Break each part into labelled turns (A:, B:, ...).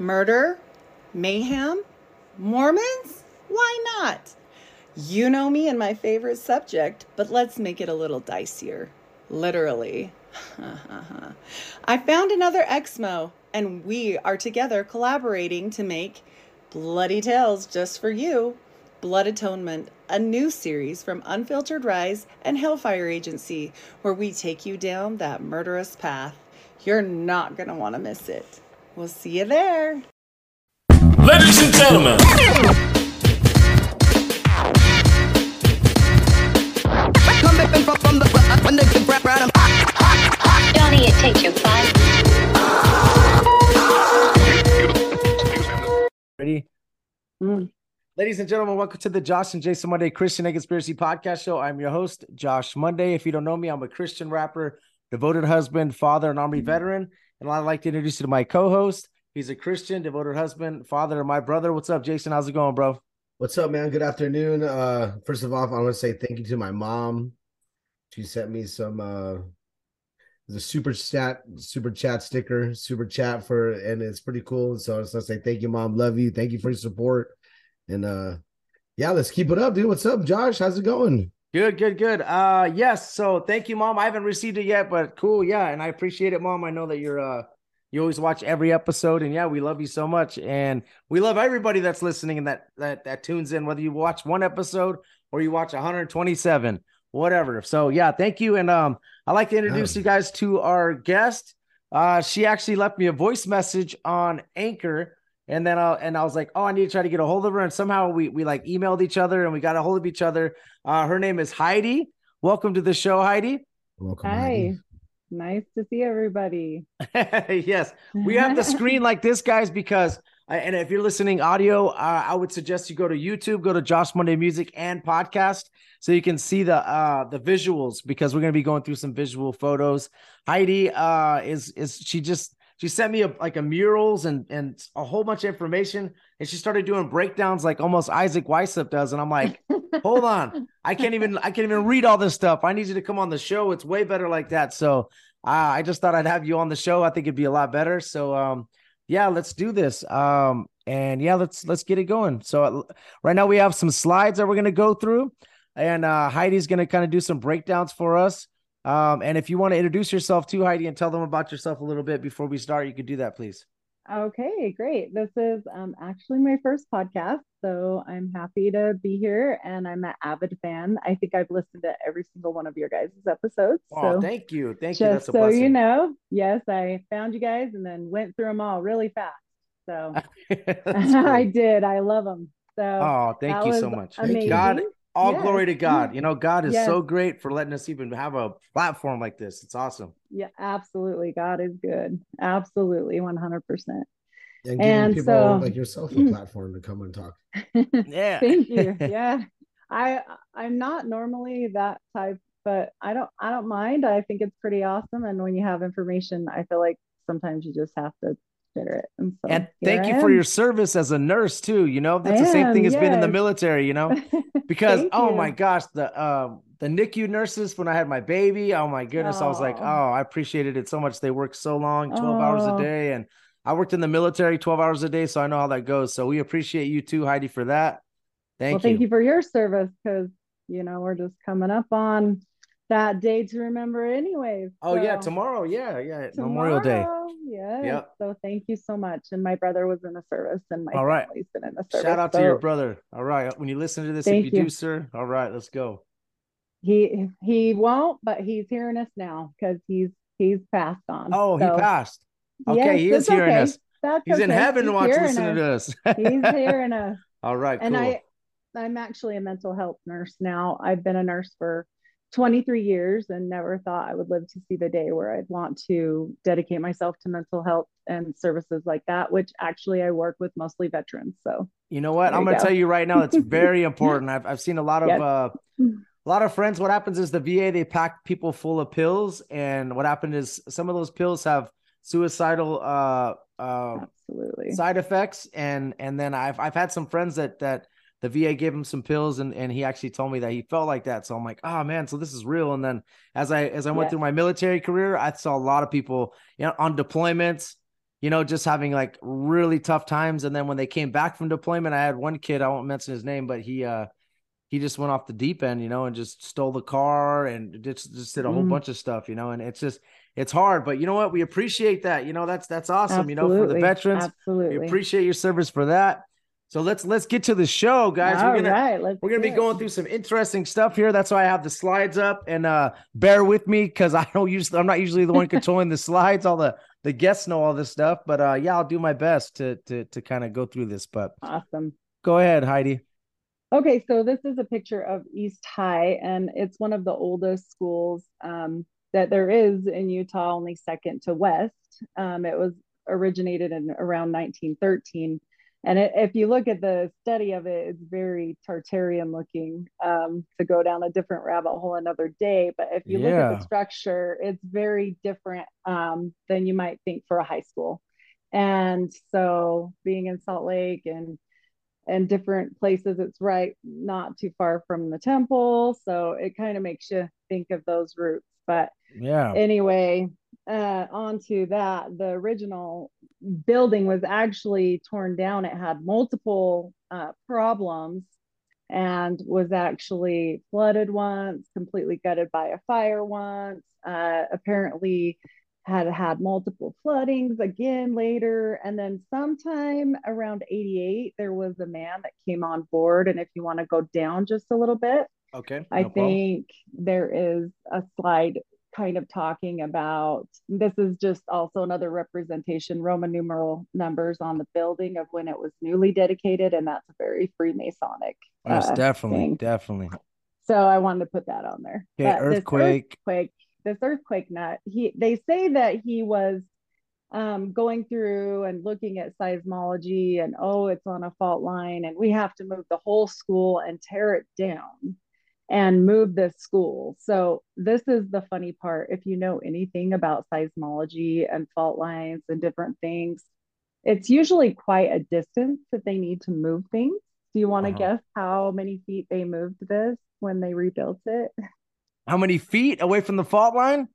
A: Murder? Mayhem? Mormons? Why not? You know me and my favorite subject, but let's make it a little dicier. Literally. I found another Exmo, and we are together collaborating to make Bloody Tales just for you. Blood Atonement, a new series from Unfiltered Rise and Hellfire Agency, where we take you down that murderous path. You're not going to want to miss it. We'll see you there.
B: Ladies and gentlemen.
C: Johnny, it takes you five.
D: Ready? Mm. Ladies and gentlemen, welcome to the Josh and Jason Monday Christian and Conspiracy Podcast Show. I'm your host, Josh Monday. If you don't know me, I'm a Christian rapper, devoted husband, father, and Army mm. veteran. And I'd like to introduce you to my co-host. He's a Christian, devoted husband, father, and my brother. What's up, Jason? How's it going, bro?
E: What's up, man? Good afternoon. Uh, first of all, I want to say thank you to my mom. She sent me some uh the super chat, super chat sticker, super chat for, and it's pretty cool. So I just want to say thank you, mom. Love you. Thank you for your support. And uh, yeah, let's keep it up, dude. What's up, Josh? How's it going?
D: Good, good, good. Uh yes. So thank you, mom. I haven't received it yet, but cool, yeah. And I appreciate it, mom. I know that you're uh you always watch every episode, and yeah, we love you so much. And we love everybody that's listening and that that that tunes in, whether you watch one episode or you watch 127, whatever. So yeah, thank you. And um, I'd like to introduce
E: Yeah.
D: you guys to our guest. Uh, she actually left me a voice message on Anchor. And then I and I was like, oh, I need to try to get a hold of her. And somehow we we like emailed each other and we got a hold of each other. Uh, her name is Heidi. Welcome to the show, Heidi.
E: Welcome.
F: Hi.
E: Heidi.
F: Nice to see everybody.
D: yes, we have the screen like this, guys, because uh, and if you're listening audio, uh, I would suggest you go to YouTube, go to Josh Monday Music and Podcast, so you can see the uh the visuals because we're gonna be going through some visual photos. Heidi uh is is she just she sent me a, like a murals and and a whole bunch of information, and she started doing breakdowns like almost Isaac Weishaupt does, and I'm like, hold on, I can't even I can't even read all this stuff. I need you to come on the show. It's way better like that. So uh, I just thought I'd have you on the show. I think it'd be a lot better. So um yeah, let's do this. Um and yeah, let's let's get it going. So uh, right now we have some slides that we're gonna go through, and uh Heidi's gonna kind of do some breakdowns for us. Um and if you want to introduce yourself to Heidi and tell them about yourself a little bit before we start, you could do that, please.
F: Okay, great. This is um, actually my first podcast, so I'm happy to be here and I'm an avid fan. I think I've listened to every single one of your guys' episodes.
D: Oh,
F: so
D: thank you, thank you. That's
F: so
D: blessing.
F: you know, yes, I found you guys and then went through them all really fast. So I did. I love them. So
D: Oh, thank you so much.
F: Amazing.
D: God, all
F: Yes.
D: glory to God. You know, God is
F: Yes.
D: so great for letting us even have a platform like this. It's awesome.
F: Yeah, absolutely. God is good. Absolutely, 100%.
E: And giving
F: And
E: people
F: so-
E: like yourself a mm. platform to come and talk.
D: Yeah.
F: Thank you. Yeah. I I'm not normally that type, but I don't I don't mind. I think it's pretty awesome. And when you have information, I feel like sometimes you just have to And so
D: And thank you for your service as a nurse too. You know, that's
F: I
D: the same thing
F: am,
D: as being in the military, you know, because oh
F: you.
D: my gosh, the um the NICU nurses when I had my baby, oh my goodness, I was like, oh, I appreciated it so much. They work so long, 12 hours a day. And I worked in the military 12 hours a day, so I know how that goes. So we appreciate you too, Heidi, for that. Thank
F: well,
D: you.
F: thank you for your service because you know we're just coming up on that day to remember anyways.
D: Oh yeah, tomorrow. Yeah, yeah. Memorial Day.
F: Tomorrow, Yes.
D: Yep.
F: So thank you so much. And my brother was in the service and my
D: All right.
F: family's been in the service.
D: Shout out to your brother. All right. When you listen to this,
F: Thank
D: if you,
F: you.
D: do, sir. All right, let's go.
F: He he won't, but he's hearing us now because he's he's passed on.
D: Oh,
F: So,
D: he passed. Okay,
F: yes,
D: he is hearing
F: okay.
D: us.
F: That's
D: He's in heaven
F: He's
D: watch
F: hearing
D: listening to us.
F: He's hearing us.
D: All right, cool.
F: And I I'm actually a mental health nurse now. I've been a nurse for 23 years and never thought I would live to see the day where I'd want to dedicate myself to mental health and services like that, which actually I work with mostly veterans. So
D: You know what? I'm gonna tell you right now, it's very important. I've I've seen a lot of
F: Yes.
D: uh a lot of friends. What happens is the VA they pack people full of pills, and what happened is some of those pills have suicidal uh uh
F: absolutely.
D: side effects, and and then I've I've had some friends that that the VA gave him some pills, and and he actually told me that he felt like that. So I'm like, oh man, so this is real. And then as I as I went through my military career, I saw a lot of people you know on deployments you know, just having like really tough times. And then when they came back from deployment, I had one kid, I won't mention his name, but he uh he just went off the deep end, you know, and just stole the car and just just did a whole
F: Mm.
D: bunch of stuff, you know, and it's just it's hard, but you know what? We appreciate that. You know, that's that's awesome, you know, for the veterans.
F: Absolutely.
D: We appreciate your service for that. So let's let's get to the show, guys.
F: All
D: we're gonna
F: right,
D: we're gonna be
F: it.
D: going through some interesting stuff here. That's why I have the slides up and uh bear with me because I don't usually I'm not usually the one controlling the slides. All the the guests know all this stuff, but uh yeah, I'll do my best to to to kind of go through this. But
F: Awesome.
D: go ahead, Heidi.
F: Okay, so this is a picture of East High, and it's one of the oldest schools um, that there is in Utah, only second to West. Um, it was originated in around 1913. And it, if you look at the study of it, it's very Tartarian looking um, to go down a different rabbit hole another day. But if you look at the structure, it's very different um, than you might think for a high school. And so being in Salt Lake and and different places. It's right not too far from the temple. So it kind of makes you think of those roots. But
D: Yeah.
F: anyway, uh, onto that, the original building was actually torn down. It had multiple uh, problems and was actually flooded once, completely gutted by a fire once. Uh, apparently, had had multiple floodings again later. And then sometime around 88, there was a man that came on board. And if you want to go down just a little bit,
D: Okay.
F: I
D: no problem.
F: think there is a slide kind of talking about this is just also another representation, Roman numeral numbers on the building of when it was newly dedicated. And that's a very Freemasonic.
D: Yes,
F: uh,
D: definitely,
F: thing.
D: definitely.
F: So I wanted to put that on there.
D: Okay,
F: But this
D: earthquake.
F: earthquake, this earthquake nut, he they say that he was um, going through and looking at seismology and oh, it's on a fault line and we have to move the whole school and tear it down and move this school. So this is the funny part. If you know anything about seismology and fault lines and different things, it's usually quite a distance that they need to move things. Do you want to
D: Uh-huh.
F: guess how many feet they moved this when they rebuilt it?
D: How many feet away from the fault line?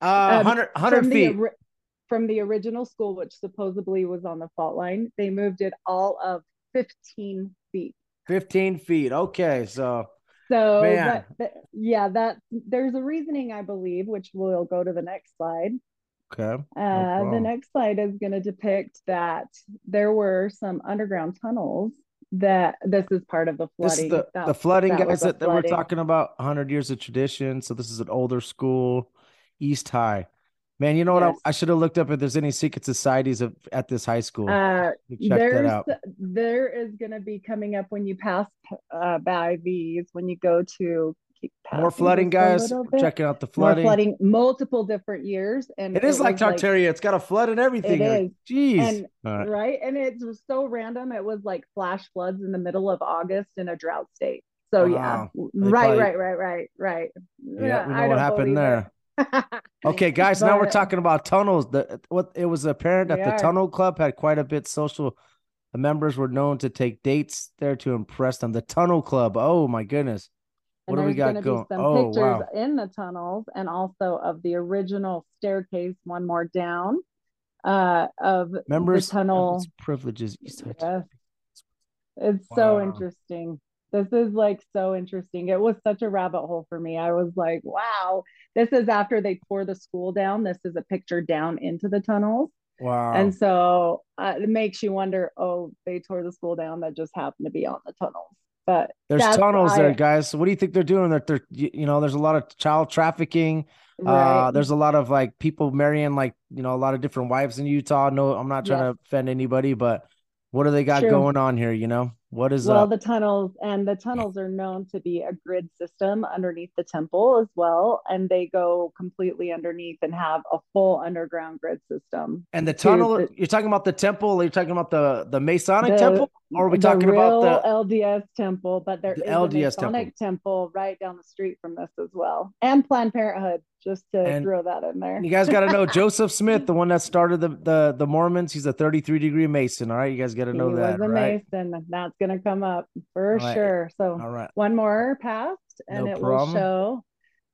D: Uh,
F: Um,
D: 100, 100
F: from
D: feet.
F: The, from the original school, which supposedly was on the fault line, they moved it all of 15 feet.
D: 15 feet. Okay. So,
F: So that, that yeah, that there's a reasoning I believe, which we'll go to the next slide.
D: okay.
F: Uh, the next slide is going to depict that there were some underground tunnels that this is part of the flooding.
D: the,
F: That-
D: the flooding,
F: that
D: guys, that, that we're talking about 100 years of tradition. So, this is an older school, East High. Man, you know what?
F: Yes.
D: I, I should have looked up if there's any secret societies of, at this high school.
F: Uh,
D: Check that
F: there's
D: out.
F: there is going to be coming up when you pass uh, by these when you go to keep
D: More flooding, guys.
F: little
D: We're
F: bit.
D: checking out the flooding.
F: More
D: flooding.
F: multiple different years and
D: It is like Tartaria. it's got a flood and everything.
F: It
D: Like,
F: is.
D: Jeez.
F: and
D: right.
F: right and it's so random it was like flash floods in the middle of august in a drought state so yeah right
D: probably-
F: right right right right
D: Yeah, we know
F: I
D: what happened there.
F: it.
D: Okay, guys. now we're talking about tunnels. The what it was apparent that the
F: are.
D: tunnel club had quite a bit social. The members were known to take dates there to impress them. The tunnel club. Oh my goodness.
F: And
D: What do we got going?
F: Some
D: Oh,
F: pictures
D: wow.
F: in the tunnels and also of the original staircase, one more down, uh, of
D: Members
F: the tunnel.
D: privileges.
F: Yes. It's so interesting. This is like so interesting. It was such a rabbit hole for me. I was like, wow, this is after they tore the school down. This is a picture down into the tunnels.
D: Wow.
F: And so uh, it makes you wonder, oh, they tore the school down that just happened to be on the tunnels. But
D: There's tunnels there,
F: I-
D: guys. So what do you think they're doing? That they're you know, there's a lot of child trafficking. Uh,
F: right.
D: there's a lot of like people marrying like you know a lot of different wives in Utah. No, I'm not trying to offend anybody, but what do they got
F: True.
D: going on here? You know, what is
F: well,
D: up?
F: the tunnels and the tunnels are known to be a grid system underneath the temple as well, and they go completely underneath and have a full underground grid system.
D: And the tunnel, you're talking about the temple, you're talking about the the Masonic
F: The-
D: temple, or are we
F: the
D: talking about the
F: LDS temple? But there
D: the
F: is
D: LDS
F: a Masonic temple right down the street from this as well, and Planned Parenthood. Just to
D: And
F: throw that in there.
D: you guys got to know Joseph Smith, the one that started the, the the Mormons. He's a 33 degree Mason. All right, you guys got to know
F: he
D: that,
F: was a
D: right?
F: Mason. That's gonna come up for
D: right.
F: sure. So
D: All right.
F: one more passed and
D: No
F: it
D: problem.
F: will show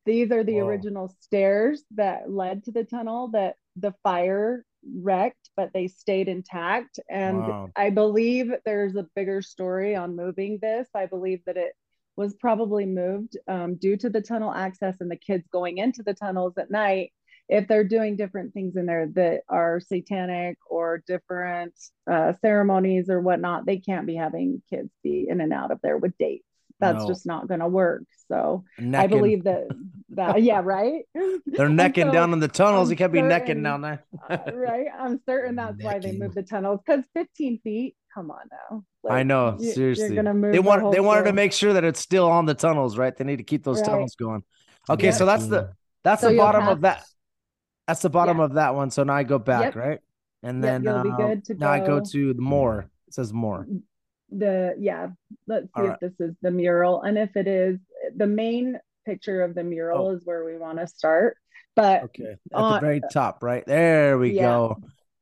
F: these are the
D: Whoa.
F: original stairs that led to the tunnel that the fire wrecked, but they stayed intact. And
D: Wow.
F: I believe there's a bigger story on moving this. I believe that it was probably moved um, due to the tunnel access and the kids going into the tunnels at night. If they're doing different things in there that are satanic or different uh, ceremonies or whatnot, they can't be having kids be in and out of there with dates. That's
D: No.
F: just not going to work. So I believe that that yeah, right.
D: They're necking
F: so
D: down in the tunnels.
F: I'm
D: You can't be necking down there.
F: uh, right? I'm certain that's why they moved the tunnels because 15 feet. Come on now.
D: I know, seriously.
F: You're gonna move.
D: They want
F: whole
D: they wanted to make sure that it's still on the tunnels, right? They need to keep those
F: Right.
D: tunnels going. Okay,
F: Yep.
D: so that's the that's
F: So
D: the bottom
F: have-
D: of that. That's the bottom
F: Yeah.
D: of that one. So now I go back,
F: Yep.
D: right? And then um,
F: good to
D: now I go
F: go.
D: to the more. It says more.
F: The yeah. Let's see
D: All
F: if
D: right.
F: this is the mural, and if it is, the main picture of the mural
D: Oh.
F: is where we want to start. But
D: Okay. At the very top, right? There we
F: Yeah.
D: go.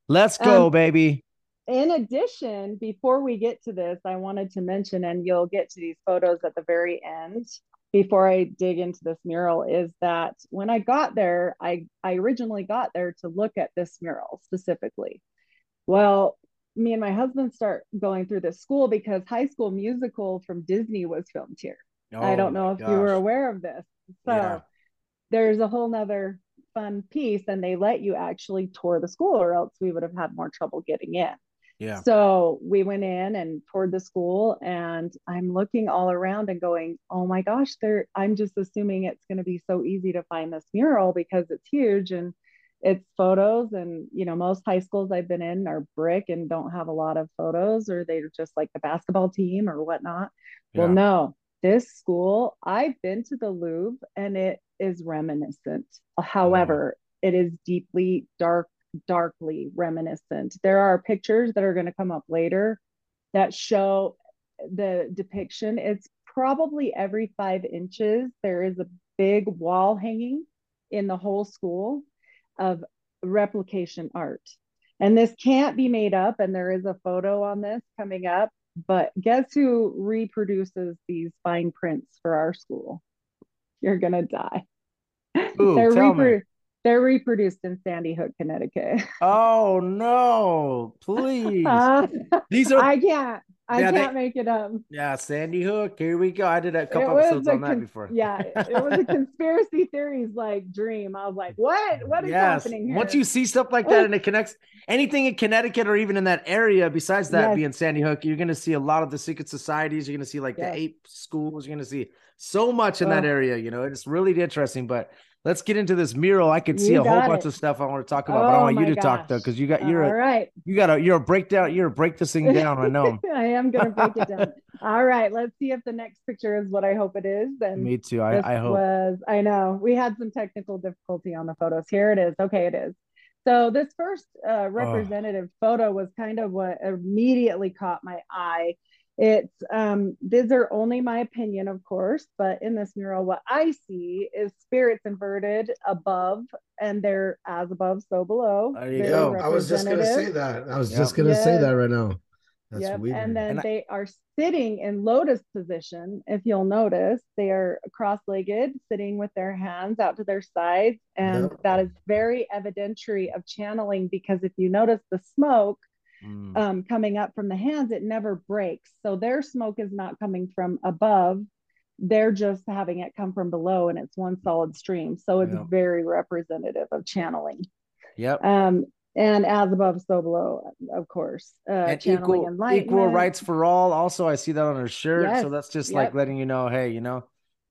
D: Let's go,
F: Um,
D: baby.
F: in addition, before we get to this, I wanted to mention, and you'll get to these photos at the very end before I dig into this mural, is that when I got there, I, I originally got there to look at this mural specifically. Well, me and my husband start going through this school because High School Musical from Disney was filmed here. I
D: Oh
F: don't know if you were aware of this. So
D: Yeah.
F: there's a whole nother fun piece, and they let you actually tour the school, or else we would have had more trouble getting in.
D: Yeah.
F: So we went in and toured the school, and I'm looking all around and going, "Oh my gosh!" There, I'm just assuming it's going to be so easy to find this mural because it's huge and it's photos. And you know, most high schools I've been in are brick and don't have a lot of photos, or they're just like the basketball team or whatnot. Well, no, this school, I've been to the Louvre, and it is reminiscent. However, mm-hmm. it is deeply dark darkly reminiscent. There are pictures that are going to come up later that show the depiction. It's probably every five inches. There is a big wall hanging in the whole school of replication art. And this can't be made up. And there is a photo on this coming up. But guess who reproduces these fine prints for our school? You're going to die.
D: Ooh,
F: they're, repro- they're reproduced in Sandy Hook, Connecticut.
D: Oh no, please.
F: Uh,
D: These are
F: I can't. I
D: Yeah,
F: can't make it up.
D: yeah, Sandy Hook. Here we go. I did a couple episodes
F: a
D: on that
F: con-
D: before.
F: Yeah, it was a conspiracy theories like dream. I was like, what? What is
D: yes.
F: happening here?
D: Once you see stuff like that and it connects anything in Connecticut or even in that area, besides that
F: Yes.
D: being Sandy Hook, you're gonna see a lot of the secret societies. You're gonna see like
F: Yes.
D: the ape schools. You're gonna see so much in that
F: Oh.
D: area. You know, it's really interesting. But let's get into this mural. I could see a whole
F: got
D: bunch of stuff I want to talk about, but I
F: Oh
D: want you to talk though, because you got you're
F: All
D: a,
F: right.
D: you got a you're a breakdown. You're a break this thing down. I know.
F: I am gonna break it down. All right, let's see if the next picture is what I hope it is. And
D: Me too. I, I hope.
F: was I know we had some technical difficulty on the photos. Here it is. Okay, it is. So this first uh, representative photo was kind of what immediately caught my eye. It's um, these are only my opinion, of course, but in this mural, what I see is spirits inverted above, and they're as above, so below.
D: There you
F: Very
D: go.
E: I was just gonna say that. I was
D: Yep.
E: just gonna say that right now. That's
F: Yep.
E: weird.
F: And then
D: And I-
F: they are sitting in lotus position. If you'll notice, they are cross-legged, sitting with their hands out to their sides, and
E: Yep.
F: that is very evidentiary of channeling. Because if you notice the smoke
D: Mm.
F: um, coming up from the hands, it never breaks. So their smoke is not coming from above; they're just having it come from below, and it's one solid stream. So it's
D: Yep.
F: very representative of channeling.
D: Yep.
F: Um, and as above, so below, of course. Uh,
D: and
F: channeling
D: equal equal rights for all. Also, I see that on her shirt. So that's just like letting you know, hey, you know,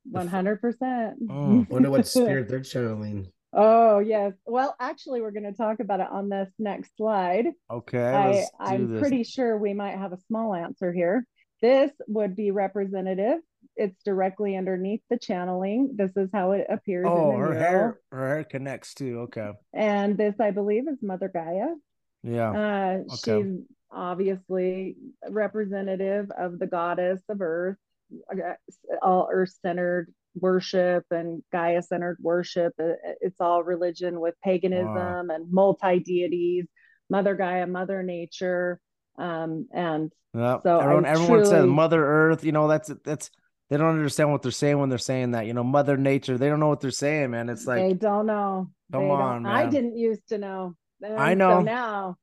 F: One hundred percent.
D: Mm.
E: Wonder what spirit they're channeling.
F: Oh yes. Well, actually, we're going to talk about it on this next slide.
D: okay,
F: I, I'm
D: this.
F: pretty sure we might have a small answer here. This would be representative. It's directly underneath the channeling. This is how it appears
D: Oh, her
F: mural.
D: hair, her hair connects too. Okay,
F: And this, I believe, is Mother Gaia.
D: yeah,
F: Uh,
D: Okay.
F: She's obviously representative of the goddess of earth, uh, all earth centered worship and Gaia centered worship. Uh, It's all religion with paganism and multi deities, Mother Gaia, Mother Nature. Um, and. So
D: everyone, everyone says Mother Earth. You know, that's that's they don't understand what they're saying when they're saying that. You know, Mother Nature. They don't know what they're saying, man. It's like
F: they don't know.
D: come
F: They
D: on,
F: I didn't used to know. And
D: I know.
F: So now,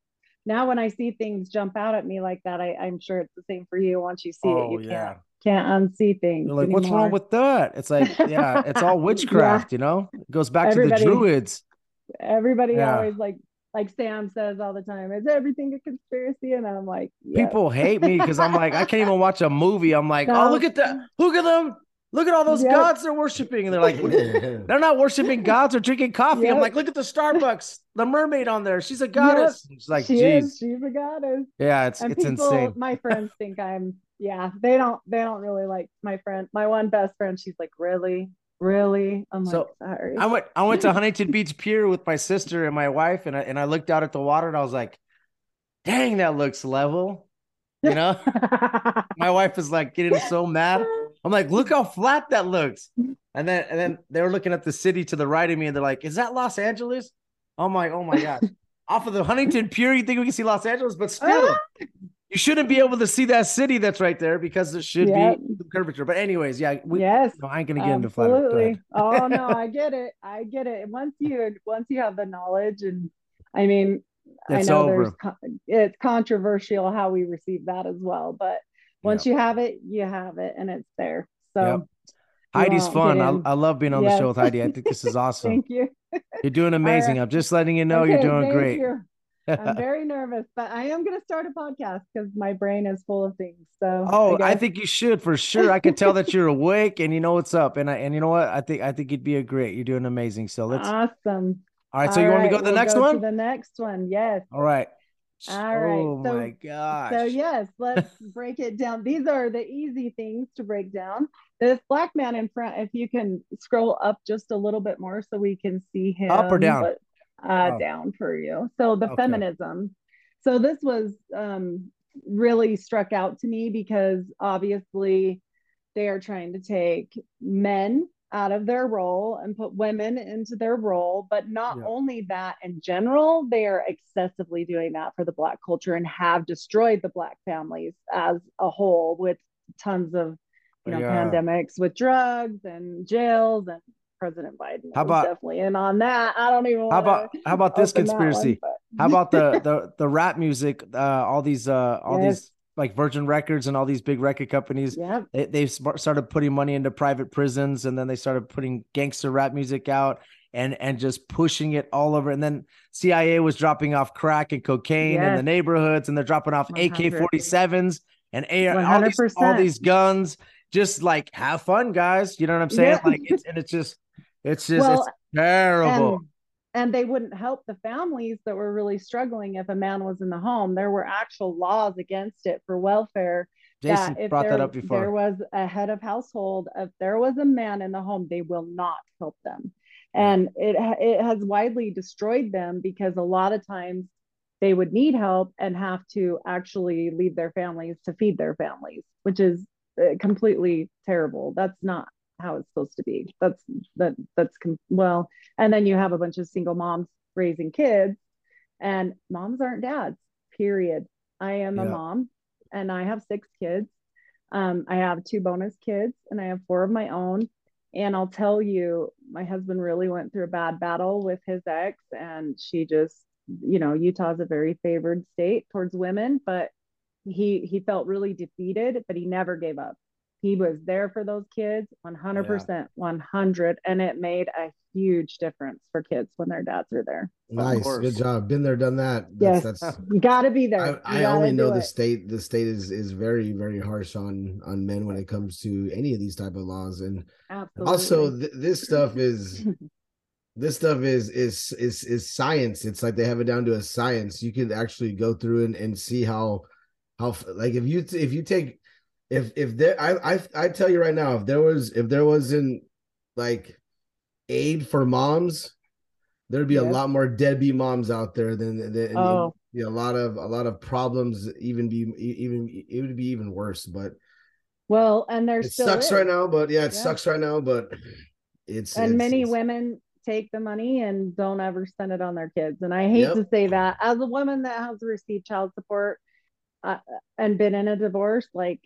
F: now when I see things jump out at me like that, I, I'm sure it's the same for you. Once you see it,
D: Oh,
F: you
D: yeah.
F: can't can't unsee things.
D: You're like, what's wrong with that? It's like, yeah, it's all
F: Yeah.
D: witchcraft, you know? It goes back
F: Everybody-
D: to the druids.
F: Everybody
D: Yeah.
F: always like like Sam says all the time, is everything a conspiracy? And I'm like, yeah.
D: People hate me because I'm like, I can't even watch a movie. I'm like, oh, look at that. Look at them. Look at all those
F: Yep.
D: gods they're worshiping. And they're like, they're not worshiping gods or drinking coffee. I'm like, look at the Starbucks, the mermaid on there. She's a goddess. It's like,
F: she
D: geez.
F: is, she's a goddess.
D: Yeah, it's
F: and
D: it's
F: people,
D: insane.
F: my friends think I'm, yeah, they don't, they don't really like my friend, my one best friend. She's like, really, really? I'm like,
D: So,
F: sorry.
D: I went I went to Huntington Beach Pier with my sister and my wife, and I and I looked out at the water and I was like, dang, that looks level. You know? my wife is like getting so mad. I'm like, look how flat that looks. And then and then they were looking at the city to the right of me and they're like, is that Los Angeles? I'm like, oh my God. Off of the Huntington Pier, you think we can see Los Angeles, but still, you shouldn't be able to see that city that's right there because it should
F: Yep.
D: be curvature. But anyways, yeah, we
F: yes.
D: no, I ain't gonna get into flat Earth.
F: Absolutely. oh no, I get it. I get it. Once you once you have the knowledge, and I mean,
D: It's
F: I know
D: over.
F: there's con- it's controversial how we receive that as well, but once you have it, you have it, and it's there. So
D: Yep. Heidi's fun. I. I love being on the show with Heidi. I think this is awesome.
F: thank you.
D: You're doing amazing.
F: right.
D: I'm just letting you know you're doing great.
F: you. I'm very nervous, but I am going to start a podcast because my brain is full of things. So
D: Oh, I
F: guess-
D: think you should for sure. I can tell that you're awake and you know what's up. And I and you know what? I think I think you'd be a great. You're doing amazing. So let's.
F: awesome.
D: all right. So you want me to go to the
F: we'll
D: next one?
F: the next one, yes.
D: All right.
F: All right,
D: Oh
F: so-
D: my gosh.
F: So yes, let's break it down. These are the easy things to break down. This black man in front, if you can scroll up just a little bit more so we can see him.
D: Up or down?
F: but, uh,
D: Oh.
F: Down for you. So the
D: Okay.
F: feminism. So this was um, really struck out to me because obviously they are trying to take men out of their role and put women into their role. But not
D: Yeah.
F: only that, in general, they are excessively doing that for the Black culture and have destroyed the Black families as a whole with tons of you know
D: Yeah.
F: pandemics with drugs and jails and President Biden
D: How about-
F: definitely in on that. I don't even
D: How about how about this
F: that one,
D: conspiracy? How about the the the rap music? Uh, all these uh all
F: Yes.
D: these like Virgin Records and all these big record companies.
F: Yep.
D: they, they've started putting money into private prisons and then they started putting gangster rap music out and and just pushing it all over and then cia was dropping off crack and cocaine in the neighborhoods and they're dropping off
F: 100.
D: ak-47s and AR, all, these, all these guns just like have fun guys you know what i'm saying
F: Yeah.
D: like it's and it's just it's just
F: Well,
D: it's terrible
F: and, and they wouldn't help the families that were really struggling if a man was in the home. There were actual laws against it for welfare.
D: jason
F: that
D: brought
F: there,
D: that up before.
F: there was a head of household, if there was a man in the home, they will not help them. And it it has widely destroyed them because a lot of times they would need help and have to actually leave their families to feed their families, which is uh, completely terrible. That's not how it's supposed to be. That's that that's well, and then you have a bunch of single moms raising kids, and moms aren't dads. Period. I am a mom, and I have six kids. Um, I have two bonus kids, and I have four of my own. And I'll tell you, my husband really went through a bad battle with his ex, and she just, you know, Utah's a very favored state towards women, but he he felt really defeated, but he never gave up. He was there for those kids 100%, 100, and it made a huge difference for kids when their dads are there.
E: Nice, good job. Been there, done that.
F: Yes,
E: That's, that's
F: you got to be there.
E: I, I only know
F: do
E: the
F: it.
E: state. The state is is very very harsh on on men when it comes to any of these type of laws, and
F: Absolutely.
E: also th- this stuff is this stuff is is is is science. It's like they have it down to a science. You can actually go through and, and see how how like if you if you take if if there I I I tell you right now if there was if there wasn't like aid for moms there'd be a lot more deadbeat moms out there than than
F: Oh.
E: be a lot of a lot of problems even be even it would be even worse but
F: well, and there's
E: it sucks
F: is.
E: right now but yeah it
F: Yeah.
E: sucks right now but it's
F: and
E: it's-
F: many
E: it's-
F: women take the money and don't ever spend it on their kids and i hate
E: Yep.
F: to say that as a woman that has received child support uh, and been in a divorce like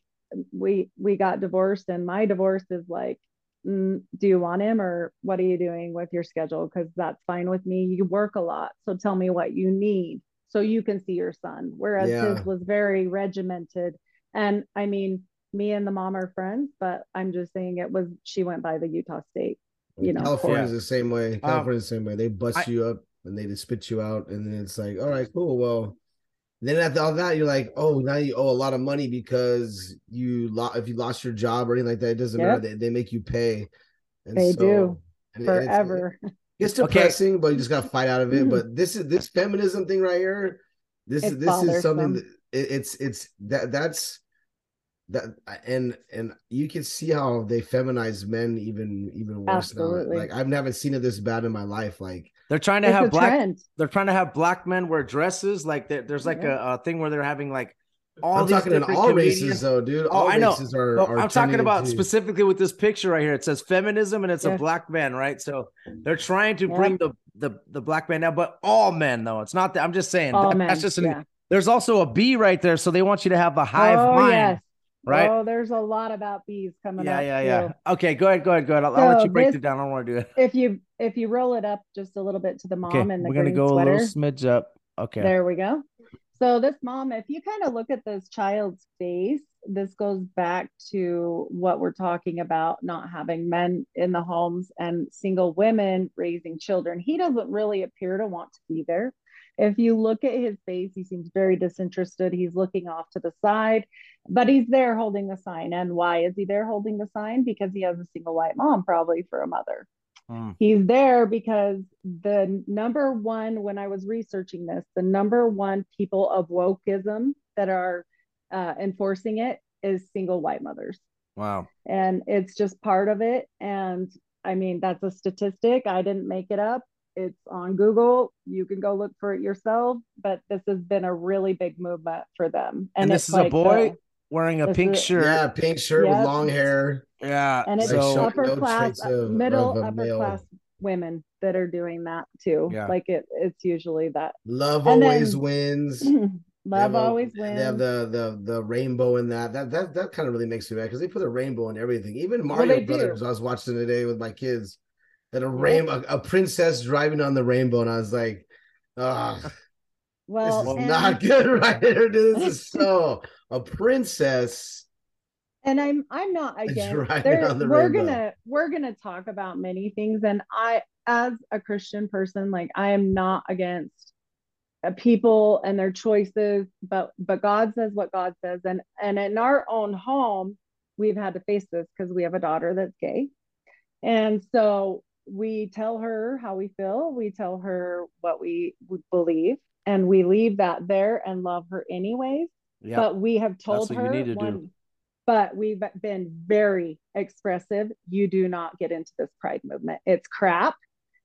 F: we we got divorced and my divorce is like mm, do you want him or what are you doing with your schedule? Because that's fine with me. You work a lot. So tell me what you need so you can see your son. Whereas
E: Yeah.
F: his was very regimented. And I mean, me and the mom are friends, but I'm just saying it was, she went by the Utah State, you know.
E: California's
D: Yeah.
E: the same way.
D: Um,
E: California's the same way. They bust
D: I-
E: you up and they just spit you out, and then it's like, all right, cool. Well, then after all that, you're like, oh, now you owe a lot of money because you lost. If you lost your job or anything like that, it doesn't
F: Yep.
E: matter. They, they make you pay. And
F: They do.
E: and it- and it's-
F: Forever.
E: It's
D: Okay.
E: depressing, but you just gotta fight out of it. But this is this feminism thing right here. This is this is something
F: bothersome.
E: that it, it's it's that that's that and and you can see how they feminize men even even worse
F: Absolutely.
E: now. Like I've never seen it this bad in my life. Like
D: They're trying to
F: It's
D: have black.
F: trend.
D: They're trying to have black men wear dresses. Like there's like a, a thing where they're having like all
E: I'm
D: these
E: talking in all
D: comedians-
E: races though, dude.
D: Oh,
E: All
D: I know.
E: races are,
D: No,
E: are
D: I'm talking about
E: into-
D: specifically with this picture right here. It says feminism and it's
F: Yeah.
D: a black man, right? So they're trying to
F: Yeah.
D: bring the, the the black man down, but all men though. It's not that I'm just saying
F: All
D: that-
F: men.
D: that's just an,
F: yeah.
D: there's also a B right there. So they want you to have a hive
F: oh,
D: mind,
F: yes.
D: Right?
F: Oh, there's a lot about bees coming
D: yeah,
F: up.
D: yeah,
F: yeah,
D: yeah. Okay, go ahead, go ahead, go ahead. I'll, I'll let you break
F: this-
D: it down. I don't want to do it.
F: If you if you roll it up just a little bit to the mom
D: Okay,
F: and the
D: we're gonna go
F: sweater,
D: a little smidge up. Okay.
F: there we go. So this mom, if you kind of look at this child's face, this goes back to what we're talking about, not having men in the homes and single women raising children. He doesn't really appear to want to be there. If you look at his face, he seems very disinterested. He's looking off to the side, but he's there holding the sign. And why is he there holding the sign? Because he has a single white mom, probably for a mother.
D: Mm.
F: He's there because the number one, when I was researching this, the number one people of wokeism that are uh, enforcing it is single white mothers.
D: Wow.
F: And it's just part of it. And I mean, that's a statistic. I didn't make it up. It's on Google. You can go look for it yourself. But this has been a really big movement for them.
D: And, this
F: it's
D: is a boy
F: the-
D: wearing a pink
F: is-
D: shirt.
E: yeah, pink shirt
F: Yep.
E: with long hair.
D: Yeah.
F: and it's
E: Like
D: so
F: upper
E: no
F: class,
E: of-
F: middle
E: of
F: upper
E: male.
F: class women that are doing that too.
D: Yeah.
F: Like it, it's usually that
E: Love
F: And
E: always
F: then-
E: wins.
F: Love
E: have a-
F: always wins.
E: They have the the the rainbow in that. That that that kind of really makes me mad because they put a rainbow in everything. Even Mario
F: they do.
E: Brothers, I was watching today with my kids. That a rainbow, a, a princess driving on the rainbow, and I was like, ah,
F: well,
E: this is
F: and,
E: not good right here. This is so a princess.
F: and I'm I'm not against.
E: on the
F: we're
E: rainbow.
F: gonna we're gonna talk about many things, and I, as a Christian person, like I am not against uh, people and their choices, but but God says what God says, and and in our own home, we've had to face this because we have a daughter that's gay, and so we tell her how we feel, we tell her what we believe, and we leave that there and love her anyways.
D: Yeah.
F: But we have told her
D: to
F: one, but we've been very expressive. You do not get into this pride movement. It's crap.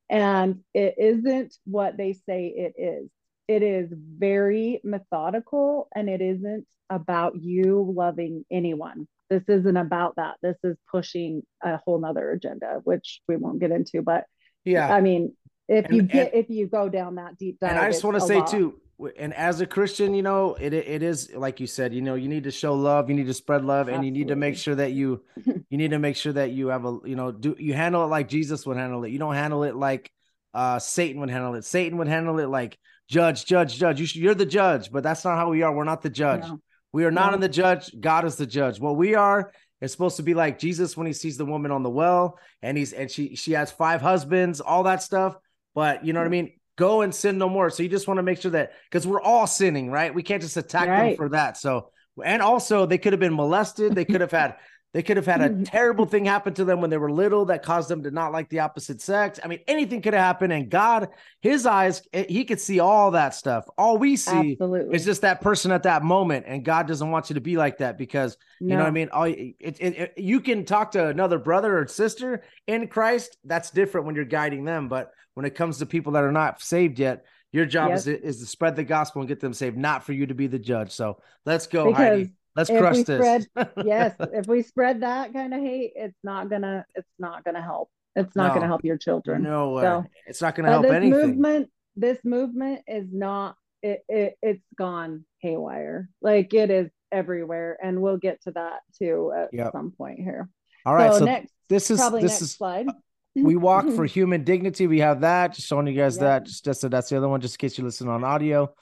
F: And it isn't what they say it is. It is very methodical and it isn't about you loving anyone. This isn't about that. This is pushing a whole nother agenda, which we won't get into. But
D: yeah.
F: I mean, if
D: And-
F: you get
D: and-
F: if you go down that deep dive,
D: and I just want to say
F: lot.
D: too, and as a Christian, you know, it it is like you said, you know, you need to show love, you need to spread love, and you need to make sure that you you need to make sure that you have a you know do you handle it like Jesus would handle it. You don't handle it like uh Satan would handle it. Satan would handle it like judge, judge, judge. You should, you're the judge, but that's not how we are. We're not the judge.
F: No.
D: We are not
F: No.
D: in the judge. God is the judge. What we are is supposed to be like Jesus when he sees the woman on the well and he's and she she has five husbands, all that stuff. But you know what I mean? Go and sin no more. So you just want to make sure that because we're all sinning, right? We can't just attack them for that. So and also they could have been molested. They could have had they could have had a terrible thing happen to them when they were little that caused them to not like the opposite sex. I mean, anything could have happened. And God, his eyes, eh, he could see all that stuff. All we see
F: Absolutely.
D: it's just that person at that moment, and God doesn't want you to be like that because you know what I mean. All it, it, it, you can talk to another brother or sister in Christ. That's different when you're guiding them. But when it comes to people that are not saved yet, your job is, is to spread the gospel and get them saved, not for you to be the judge. So let's go, Heidi. Let's
F: if
D: crush
F: we
D: this.
F: yes, if we spread that kind of hate, it's not gonna it's not gonna help. It's not
D: No.
F: gonna help your children.
D: no way.
F: So-
D: it's not to help
F: this
D: anything.
F: movement, this movement is not it, it it's gone haywire. Like it is everywhere. And we'll get to that too at
D: Yep.
F: some point here.
D: All right.
F: so,
D: So,
F: next,
D: this is
F: probably
D: this
F: next
D: is
F: slide.
D: Uh, we walk for human dignity. We have that. Just showing you guys
F: Yeah.
D: that. Just, just so that's the other one. Just in case you listen on audio.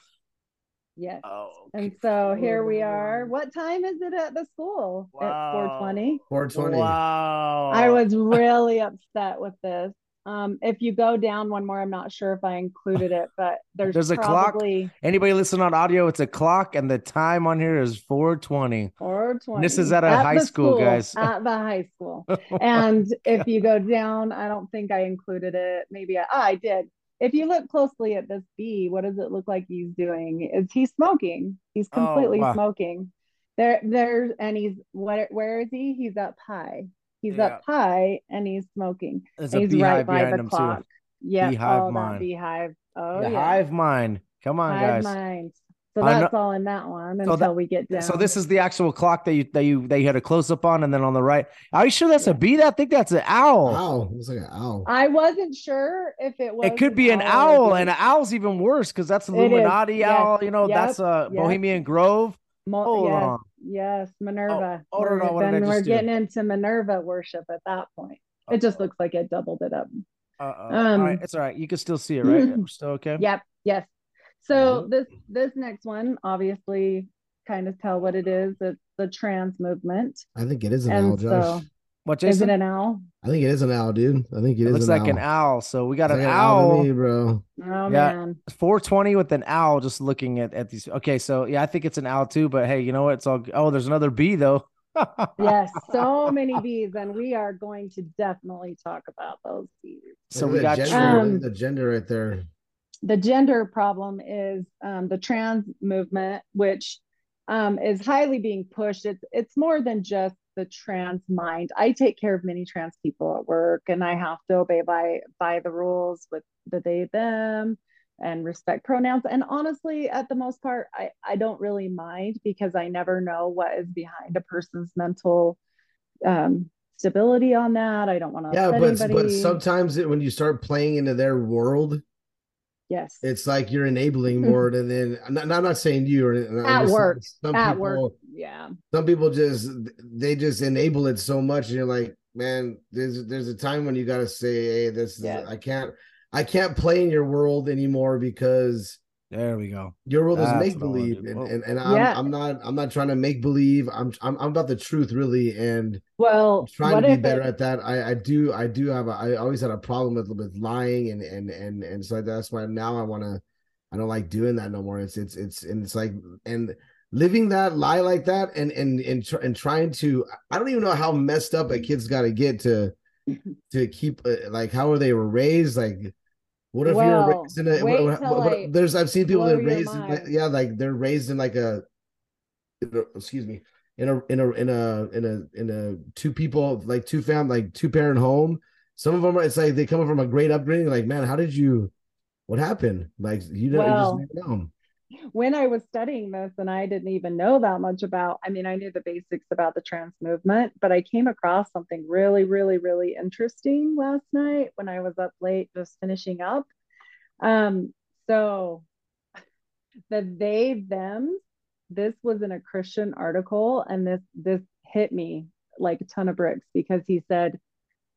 F: Yes.
D: Oh.
F: And so here we are. What time is it at the school? At 420.
E: 420.
D: Wow.
F: I was really upset with this. Um, if you go down one more, I'm not sure if I included it, but there's,
D: There's a clock.
F: probably
D: Anybody listen on audio? It's a clock, and the time on here is 420.
F: 420.
D: This is at a high
F: the
D: school, guys.
F: At the high school. And if you go down, I don't think I included it. Maybe I, ah, I did. If you look closely at this bee, what does it look like he's doing? Is he smoking? He's
D: Oh,
F: completely
D: wow.
F: smoking. There, there's, and he's where? Where is he? He's up high. He's
D: Yeah.
F: up high, and he's smoking.
D: There's a
F: He's right by the clock.
D: too.
F: Yeah,
D: Beehive
F: oh, that beehive. Oh,
D: the
F: yeah.
D: hive mind. Come on,
F: Hive
D: guys.
F: mind. So
D: I know-
F: that's all in that one
D: So
F: until
D: that-
F: we get down.
D: So this is the actual clock that you that you that you had a close up on, and then on the right. Are you sure that's a bee? I think that's an owl.
E: Owl. Looks like an owl.
F: I wasn't sure if it was.
D: It could be an
F: or
D: owl, and an owl's even worse because that's
F: is,
D: Illuminati
F: yes,
D: owl. You know,
F: yep,
D: that's a
F: yep.
D: Bohemian Grove.
F: Mo-
D: Hold
F: yes,
D: on.
F: yes, Minerva.
D: oh, no,
F: We're-
D: no, what did I
F: then we're
D: do?
F: getting into Minerva worship at that point. It just looks like it doubled it up.
D: Uh-oh.
F: Um,
D: all right, it's all right. You can still see it, right? We're still okay.
F: Yep. Yes. So this this next one obviously kind of tell what it is. It's the trans movement.
E: I think it is an owl, Josh.
F: so
D: What,
F: is
D: Jason?
F: it an owl?
E: I think it is an owl, dude. I think it
D: It
E: is
D: looks
E: an
D: like
E: owl.
D: an owl. So we got
E: It's
D: an
E: like to
D: owl.
E: me, bro.
F: Oh
D: Yeah.
F: man.
D: 420 with an owl just looking at, at these. Okay, so yeah, I think it's an owl too, but hey, you know what? It's all oh, there's another bee though.
F: Yes, so many bees, and we are going to definitely talk about those bees.
D: So we got
E: the
D: you-
E: gender,
F: Um,
E: the gender right there.
F: The gender problem is um, the trans movement, which um, is highly being pushed. It's it's more than just the trans mind. I take care of many trans people at work, and I have to obey by by the rules with the they them and respect pronouns. And honestly, at the most part, I I don't really mind because I never know what is behind a person's mental um, stability on that. I don't want to
E: Yeah, but but sometimes it, when you start playing into their world,
F: yes,
E: it's like you're enabling more. than then I'm not, I'm not saying you or
F: at work,
E: Some
F: at
E: people,
F: work, yeah.
E: some people just they just enable it so much, and you're like, man, there's there's a time when you got to say, hey, this is
F: Yeah.
E: I can't I can't play in your world anymore because
D: There we go.
E: your world is make
D: what I wanna
E: believe, and, and and I'm
F: Yeah.
E: I'm not I'm not trying to make believe. I'm I'm I'm about the truth really, and
F: Well,
E: trying
F: what
E: to be better
F: it-
E: at that. I, I do I do have a, I always had a problem with with lying and and and and so that's why now I want to I don't like doing that no more. It's it's it's and it's like and living that lie like that and and and, tr- and trying to I don't even know how messed up a kid's got to get to to keep uh, like how are they were raised like what if
F: Well,
E: you're raised in a what- what- what- there's I've seen people that
F: your
E: raised in, yeah like they're raised in like a excuse me in a in a in a in a in a two people like two fam like two parent home. Some of them are it's like they come from a great upbringing like man how did you what happened? Like you know
F: Well,
E: you just know
F: when I was studying this and I didn't even know that much about, I mean, I knew the basics about the trans movement, but I came across something really, really, really interesting last night when I was up late just finishing up. Um, so the they them, this was in a Christian article, and this this hit me like a ton of bricks because he said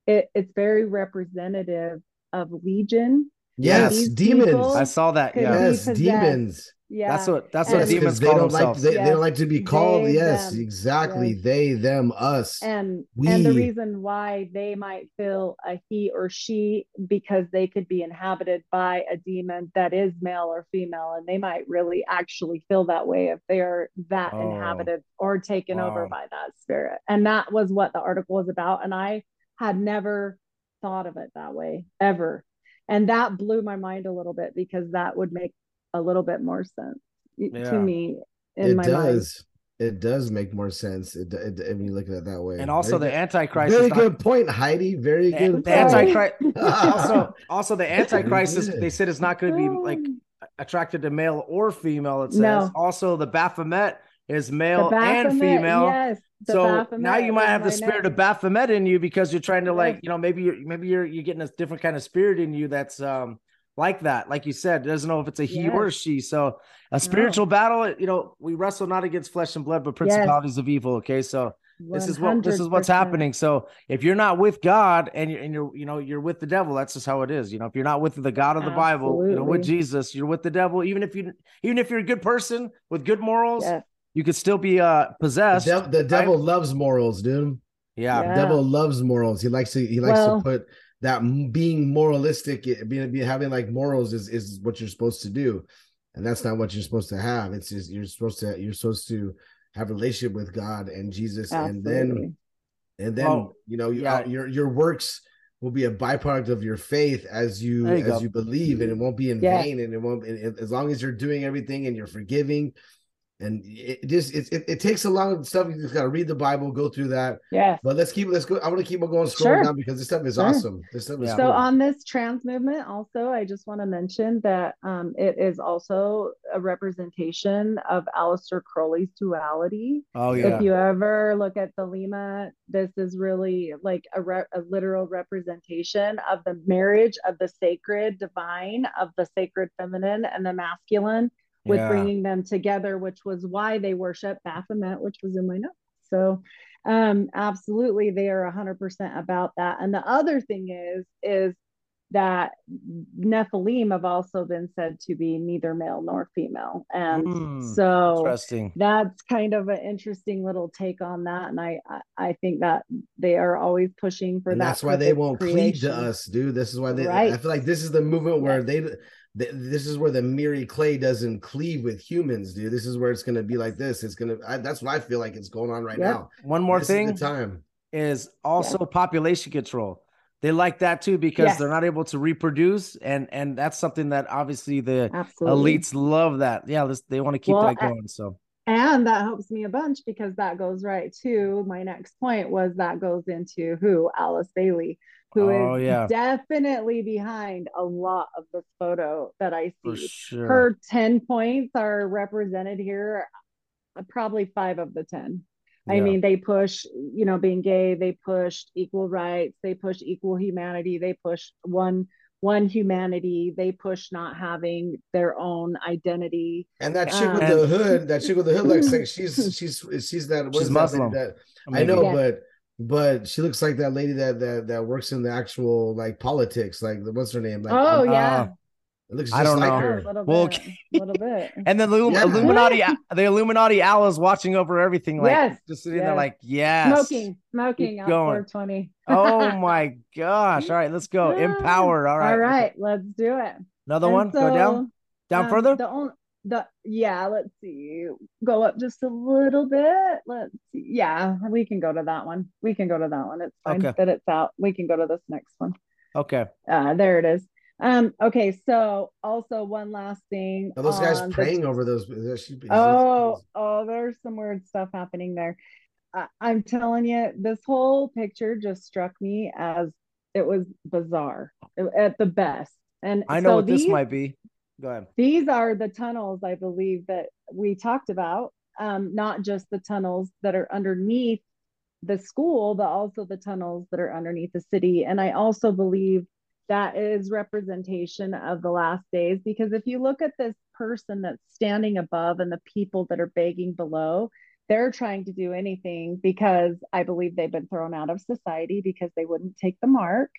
F: it, it's very representative of Legion.
E: yes demons
F: people-
D: I saw that. Yeah.
E: yes
F: possessed.
E: demons
F: Yeah.
D: That's what that's
F: And-
D: what
E: Yes, 'cause
D: demons
E: they
D: call
E: don't like
D: themselves.
E: they, they
F: Yes.
E: don't like to be called
F: They,
E: yes
F: them.
E: exactly
F: Yes.
E: they them us
F: and and the reason why they might feel a he or she because they could be inhabited by a demon that is male or female and they might really actually feel that way if they are that
D: Oh.
F: inhabited or taken over by that spirit and that was what the article was about and i had never thought of it that way ever and that blew my mind a little bit because that would make a little bit more sense
D: Yeah.
F: to me in
E: it
F: my mind
E: does it does make more sense it, it, when you look at it that way
D: And also
E: very
D: the
E: good,
D: Antichrist
E: very
D: is not-
E: good point heidi very
D: the,
E: good
D: the
E: point.
D: Antichrist also also the Antichrist is they said it's not going to be like attracted to male or female. It says
F: No.
D: also the Baphomet is
F: The
D: male and female.
F: Yes. the
D: so now you might have the spirit
F: name.
D: of Baphomet in you because you're trying to like,
F: Yes.
D: you know, maybe you're maybe you're you're getting a different kind of spirit in you that's um like that. Like you said, doesn't know if it's a he or a she. So a spiritual battle, you know, we wrestle not against flesh and blood, but principalities of evil. Okay. So this is what this is what's happening. So if you're not with God and you're and you're you know you're with the devil, that's just how it is. You know, if you're not with the God of the Bible, you know, with Jesus, you're with the devil. Even if you even if you're a good person with good morals,
F: Yes.
D: you could still be uh
E: The,
D: possessed.
E: the devil loves morals, dude.
D: yeah.
F: Yeah.
E: The devil loves morals. He likes to he likes
F: Well-
E: to put that being moralistic, being, being having like morals is is what you're supposed to do, and that's not what you're supposed to have. It's just you're supposed to you're supposed to have a relationship with God and Jesus, and then and then
D: Well,
E: you know you-
D: yeah.
E: uh, your your works will be a byproduct of your faith as you,
D: you
E: as
D: go.
E: you believe and it won't be in
F: Yeah.
E: vain and it won't and- and as long as you're doing everything and you're forgiving and it just it, it, it takes a lot of stuff you just got to read the bible go through that
F: Yeah.
E: but let's keep let's go i want to keep on going scrolling
F: Sure.
E: down because this stuff is
F: Sure.
E: awesome this stuff is.
F: So
E: cool.
F: on this trans movement, also, I just want to mention that um, it is also a representation of Aleister Crowley's duality.
D: Oh yeah.
F: If you ever look at the Lima, this is really like a, re- a literal representation of the marriage of the sacred divine, of the sacred feminine and the masculine, with
D: Yeah.
F: bringing them together, which was why they worship Baphomet, which was in my notes. So, um, absolutely, they are 100% about that. And the other thing is, is that Nephilim have also been said to be neither male nor female. And
D: Mm,
F: so
D: Interesting.
F: that's kind of an interesting little take on that. And I, I, think that they are always pushing for
E: and
F: that.
E: that's why they won't
F: creation.
E: to us dude this is why they i feel like this is the movement where
F: Yes.
E: they th- this is where the miry clay doesn't cleave with humans, dude. This is where it's gonna be like this. It's gonna. I, that's what I feel like it's going on right
F: Yep.
E: now.
D: One more
E: This is
D: thing
E: the time.
D: is also population control. They like that too because
F: Yes.
D: they're not able to reproduce, and and that's something that obviously the
F: Absolutely.
D: elites love. That yeah, this, they want to keep
F: Well,
D: that going. So
F: And that helps me a bunch because that goes right to my next point was that goes into who Alice Bailey, who is
D: Oh, yeah.
F: definitely behind a lot of this photo that I
D: for
F: see.
D: sure,
F: Her 10 points are represented here, uh, probably five of the 10. I mean, they push, you know, being gay, they pushed equal rights, they push equal humanity, they push one one humanity, they push not having their own identity.
E: And that chick with
F: Um,
E: the hood, that chick with the hood, looks like she's she's she's that. what
D: She's
E: is that
D: Muslim.
E: That, I know,
F: Yeah.
E: but but she looks like that lady that that that works in the actual like politics. Like what's her name? Like
F: oh
E: um,
F: yeah.
E: it looks
D: I don't
E: like
D: know.
F: a
E: her.
F: little
D: Well,
F: bit. A little bit.
D: And then the Illum-
E: Yeah.
D: Illuminati, the Illuminati owl is watching over everything, like
F: Yes,
D: just sitting there, like yes,
F: Smoking, smoking out
D: going.
F: 420.
D: Oh my gosh! All right, let's go. Empowered. All right.
F: All right, let's do it.
D: Another
F: And
D: one. Go down. Down
F: um,
D: further.
F: The only the yeah, let's see. Go up just a little bit. Let's see. Yeah, we can go to that one. We can go to that one. It's fine
D: Okay.
F: that it's out. We can go to this next one.
D: Okay.
F: Uh there it is. Um, okay, so also one last thing.
E: Are those guys
F: on the-
E: praying over those? Is that she, is
F: Oh,
E: this-
F: oh, there's some weird stuff happening there. I, I'm telling you, this whole picture just struck me as it was bizarre at the best. And
D: I know
F: so
D: what this might be. Go ahead.
F: these are the tunnels, I believe, that we talked about. Um, not just the tunnels that are underneath the school, but also the tunnels that are underneath the city. And I also believe that is representation of the last days because if you look at this person that's standing above and the people that are begging below, they're trying to do anything because I believe they've been thrown out of society because they wouldn't take the mark.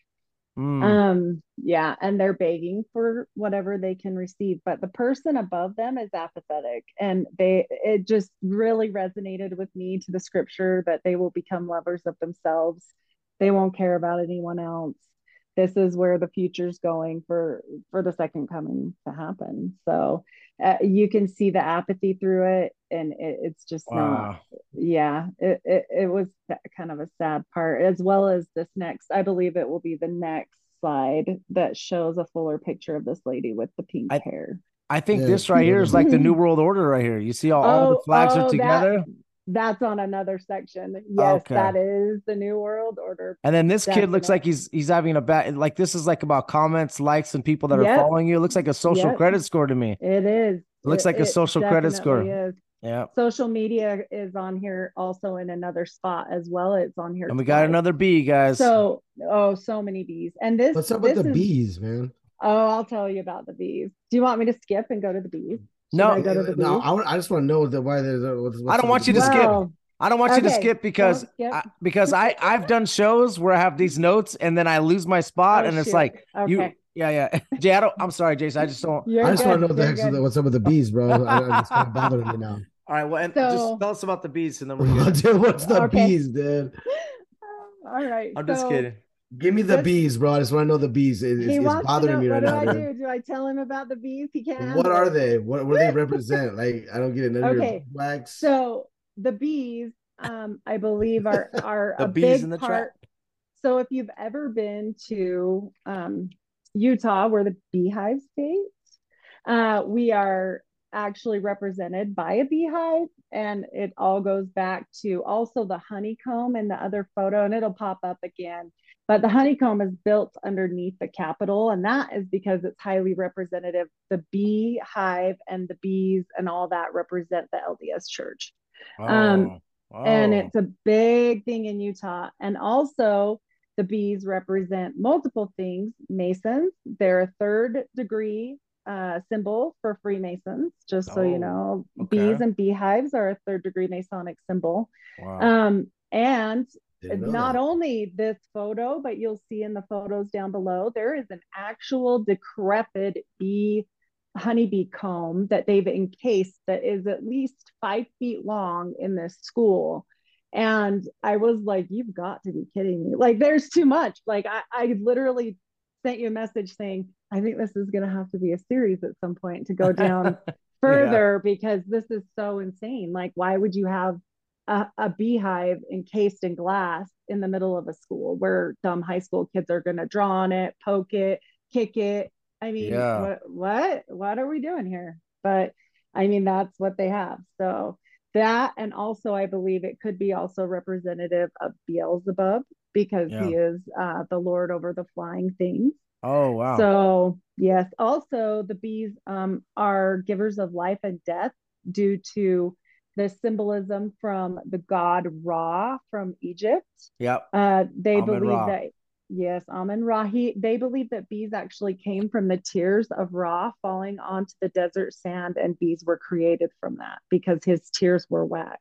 D: Mm,
F: Um, yeah, and they're begging for whatever they can receive, but the person above them is apathetic, and they it just really resonated with me to the scripture that they will become lovers of themselves. They won't care about anyone else. This is where the future's going for for the second coming to happen. So uh, you can see the apathy through it, and it, it's just not yeah it, it, it was kind of a sad part as well as this next i believe it will be the next slide that shows a fuller picture of this lady with the pink
D: I-
F: hair
D: I think
E: Yeah.
D: this right here is like the New World Order right here. You see how all the
F: Oh,
D: flags
F: oh,
D: are
F: that-
D: together,
F: that's on another section yes
D: Okay.
F: that is the new world order
D: and then this kid looks like he's he's having a bad. Like this is like about comments, likes, and people that are
F: Yep.
D: following you. It looks like a social
F: Yep.
D: credit score to me.
F: it is
D: It looks like a social credit score. Yeah.
F: social media is on here also in another spot as well it's on here
D: And we got
F: twice.
D: another B, guys.
F: so oh so many bees and this
E: What's up with the
F: is-
E: bees, man?
F: Oh, I'll tell you about the bees. Do you want me to skip and go to the bees? Should
D: No.
F: I go to the
E: no. I, I just want to know the why there's what's, what's
D: I don't want you to
E: the
D: skip. I don't want you to skip because
F: don't skip.
D: I, because I I've done shows where I have these notes and then I lose my spot
F: Oh,
D: and it's
F: shoot.
D: like you yeah yeah Jay I don't I'm sorry Jason I just don't
F: You're
E: I just want to know the
F: you're
E: heck's
F: good.
E: with- what's up with the bees, bro. I, I, it's kind of bothering me now.
D: all right well and
F: So-
D: just tell us about the bees, and then we're good.
E: Dude, what's the
F: Okay.
E: bees, dude?
F: All right.
D: I'm just kidding
E: Give me the
F: This-
E: bees, bro. I just want to know the bees. It- it's, it's bothering
F: know,
E: me right
F: what
E: now.
F: do I do? Do I tell him about the bees? He can't.
E: What are
F: it.
E: they? What what do they represent? Like I don't get it. None of your
F: Okay,
E: wax.
F: So the bees, um, I believe are are
D: The
F: a
D: bees
F: big
D: in the trap.
F: part. So if you've ever been to um, Utah, where the beehive state, uh, we are actually represented by a beehive, and it all goes back to also the honeycomb and the other photo, and it'll pop up again. But the honeycomb is built underneath the capital, and that is because it's highly representative. The beehive and the bees and all that represent the LDS Church Um,
D: oh,
F: and
D: oh.
F: it's a big thing in Utah. And also, the bees represent multiple things. Masons, they're a third degree uh, symbol for Freemasons, just so
D: Oh,
F: you know.
D: okay.
F: Bees and beehives are a third degree Masonic symbol.
D: wow.
F: Um, and not
E: that.
F: only this photo, but you'll see in the photos down below, there is an actual decrepit bee honeybee comb that they've encased that is at least five feet long in this school. And I was like, you've got to be kidding me. Like, there's too much. Like, I, I literally sent you a message saying, I think this is going to have to be a series at some point to go down further because this is so insane. Like, why would you have a, a beehive encased in glass in the middle of a school where dumb high school kids are going to draw on it, poke it, kick it? I mean,
D: Yeah.
F: what, what, what are we doing here? But I mean, that's what they have. So that, and also, I believe it could be also representative of Beelzebub because he is uh, the Lord over the flying things.
D: oh wow
F: So yes, also the bees um, are givers of life and death due to the symbolism from the god Ra from Egypt.
D: yep
F: Uh, they
D: Amen
F: believe
D: Ra.
F: that yes, Amen Ra. He, they believe that bees actually came from the tears of Ra falling onto the desert sand, and bees were created from that because his tears were wax.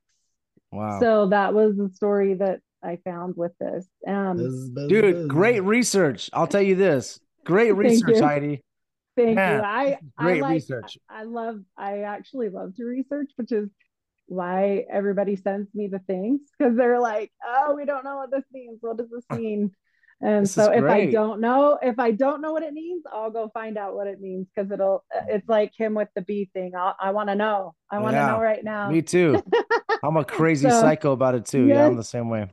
D: wow
F: So that was the story that I found with this. Um,
E: Buzz, buzz,
D: dude
E: buzz.
D: great research I'll tell you this great research
F: you.
D: Heidi
F: Thank
D: Man,
F: you. I
D: great
F: I like,
D: research.
F: I love. I actually love to research, which is why everybody sends me the things because they're like, "Oh, we don't know what this means. What does this mean?" And
D: This
F: so if I don't know, if I don't know what it means, I'll go find out what it means because it'll. Mm. It's like him with the bee thing. I'll, I want to know. I want to
D: Yeah,
F: know right now.
D: me too I'm a crazy
F: So,
D: psycho about it too yeah I'm the same way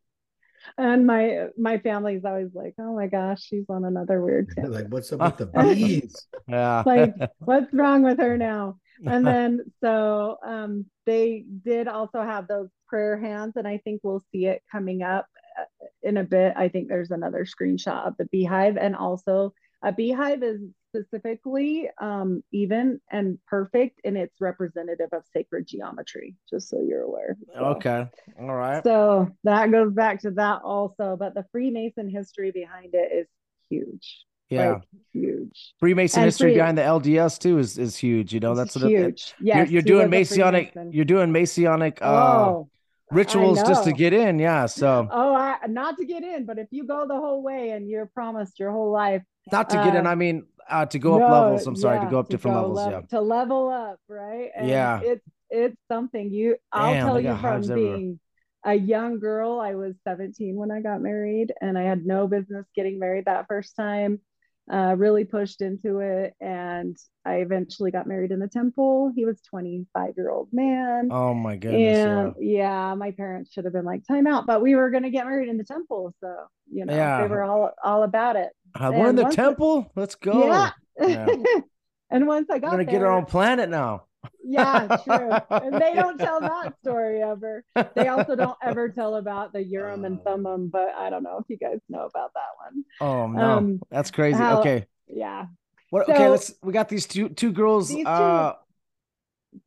F: And my my family's always like, "Oh my gosh, she's on another weird tip."
E: like what's up with the bees?
D: yeah
F: like what's wrong with her now and then so um they did also have those prayer hands and i think we'll see it coming up uh, in a bit i think there's another screenshot of the beehive and also a beehive is specifically um even and perfect and it's representative of sacred geometry just so you're aware So-
D: okay all right
F: so that goes back to that also but the freemason history behind it is huge
D: yeah
F: like huge
D: Freemason
F: and
D: history
F: free-
D: behind the LDS too is is huge. You know, that's what it,
F: huge.
D: you're, you're doing Masonic. You're doing Masonic uh,
F: oh,
D: rituals just to get in. Yeah, so
F: oh, I, not to get in, but if you go the whole way and you're promised your whole life,
D: not to get in.
F: uh,
D: I mean, uh, to go up levels. I'm sorry, to go up different
F: go
D: levels.
F: lev-
D: yeah,
F: to level up, right? And
D: Yeah.
F: it's it's something you. I'll
D: Damn,
F: tell you from
D: everywhere.
F: being a young girl. I was 17 when I got married, and I had no business getting married that first time. Uh, really pushed into it, and I eventually got married in the temple. He was 25 year old man.
D: Oh my goodness.
F: and yeah, my parents should have been like, time out, but we were going to get married in the temple. So, you know,
D: Yeah.
F: they were all, all about it.
D: yeah. Uh, we're in the
F: it-
D: temple. Let's go.
F: Yeah.
D: Yeah.
F: and once I
D: We're
F: got
D: gonna get our own planet now.
F: Yeah, true. And they don't tell that story ever. They also don't ever tell about the Urim and Thummim, but I don't know if you guys know about that one.
D: Oh no,
F: Um,
D: that's crazy.
F: how-
D: okay,
F: Yeah.
D: what? okay, let's. We got these two two girls.
F: These two-
D: uh,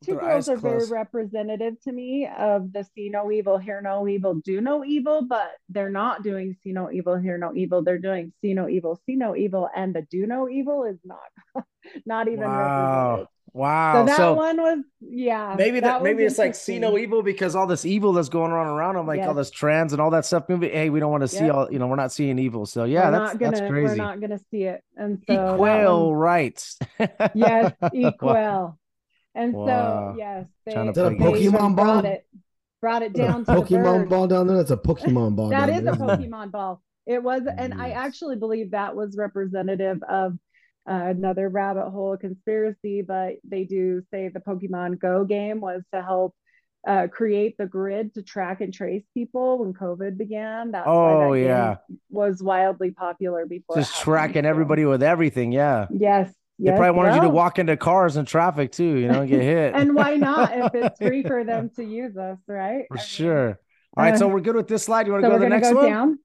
F: Two girls are very representative to me of the see no evil, hear no evil, do no evil, but they're not doing see no evil, hear no evil. They're doing see no evil, see no evil, and the do no evil is not not even
D: wow.
F: represented.
D: Wow.
F: So that
D: so
F: one was yeah.
D: maybe that,
F: was
D: maybe it's like see no evil because all this evil that's going on around them, like all this trans and all that stuff. Maybe hey, we don't want to see
F: Yep.
D: all. You know, we're not seeing evil. So yeah,
F: we're
D: that's
F: not gonna
D: that's crazy.
F: we're not gonna see it. And so that
D: Equal
F: one-
D: rights.
F: yes,
D: Wow.
F: equal. And
D: Wow.
F: so yes, they,
D: Trying to
E: Is that a
F: they even
E: Pokemon
F: brought
E: ball?
F: it brought it
E: Is that a
F: down to
E: Pokemon
F: birds.
E: ball down there. That's a Pokemon ball.
F: that is
E: down
F: is a
E: there.
F: Pokemon ball. It was, and I actually believe that was representative of uh, another rabbit hole conspiracy. But they do say the Pokemon Go game was to help uh, create the grid to track and trace people when COVID began. That's why
D: Oh,
F: that
D: yeah.
F: was wildly popular before.
D: Just tracking
F: so-
D: everybody with everything. Yeah.
F: Yes,
D: They
F: yes,
D: probably wanted you to walk into cars and traffic too, you know, and get hit.
F: And why not if it's free for them to use us, right?
D: For
F: I mean,
D: sure. All right, so
F: uh,
D: we're good with this slide. You want to
F: So
D: go to the next
F: go
D: one?
F: down.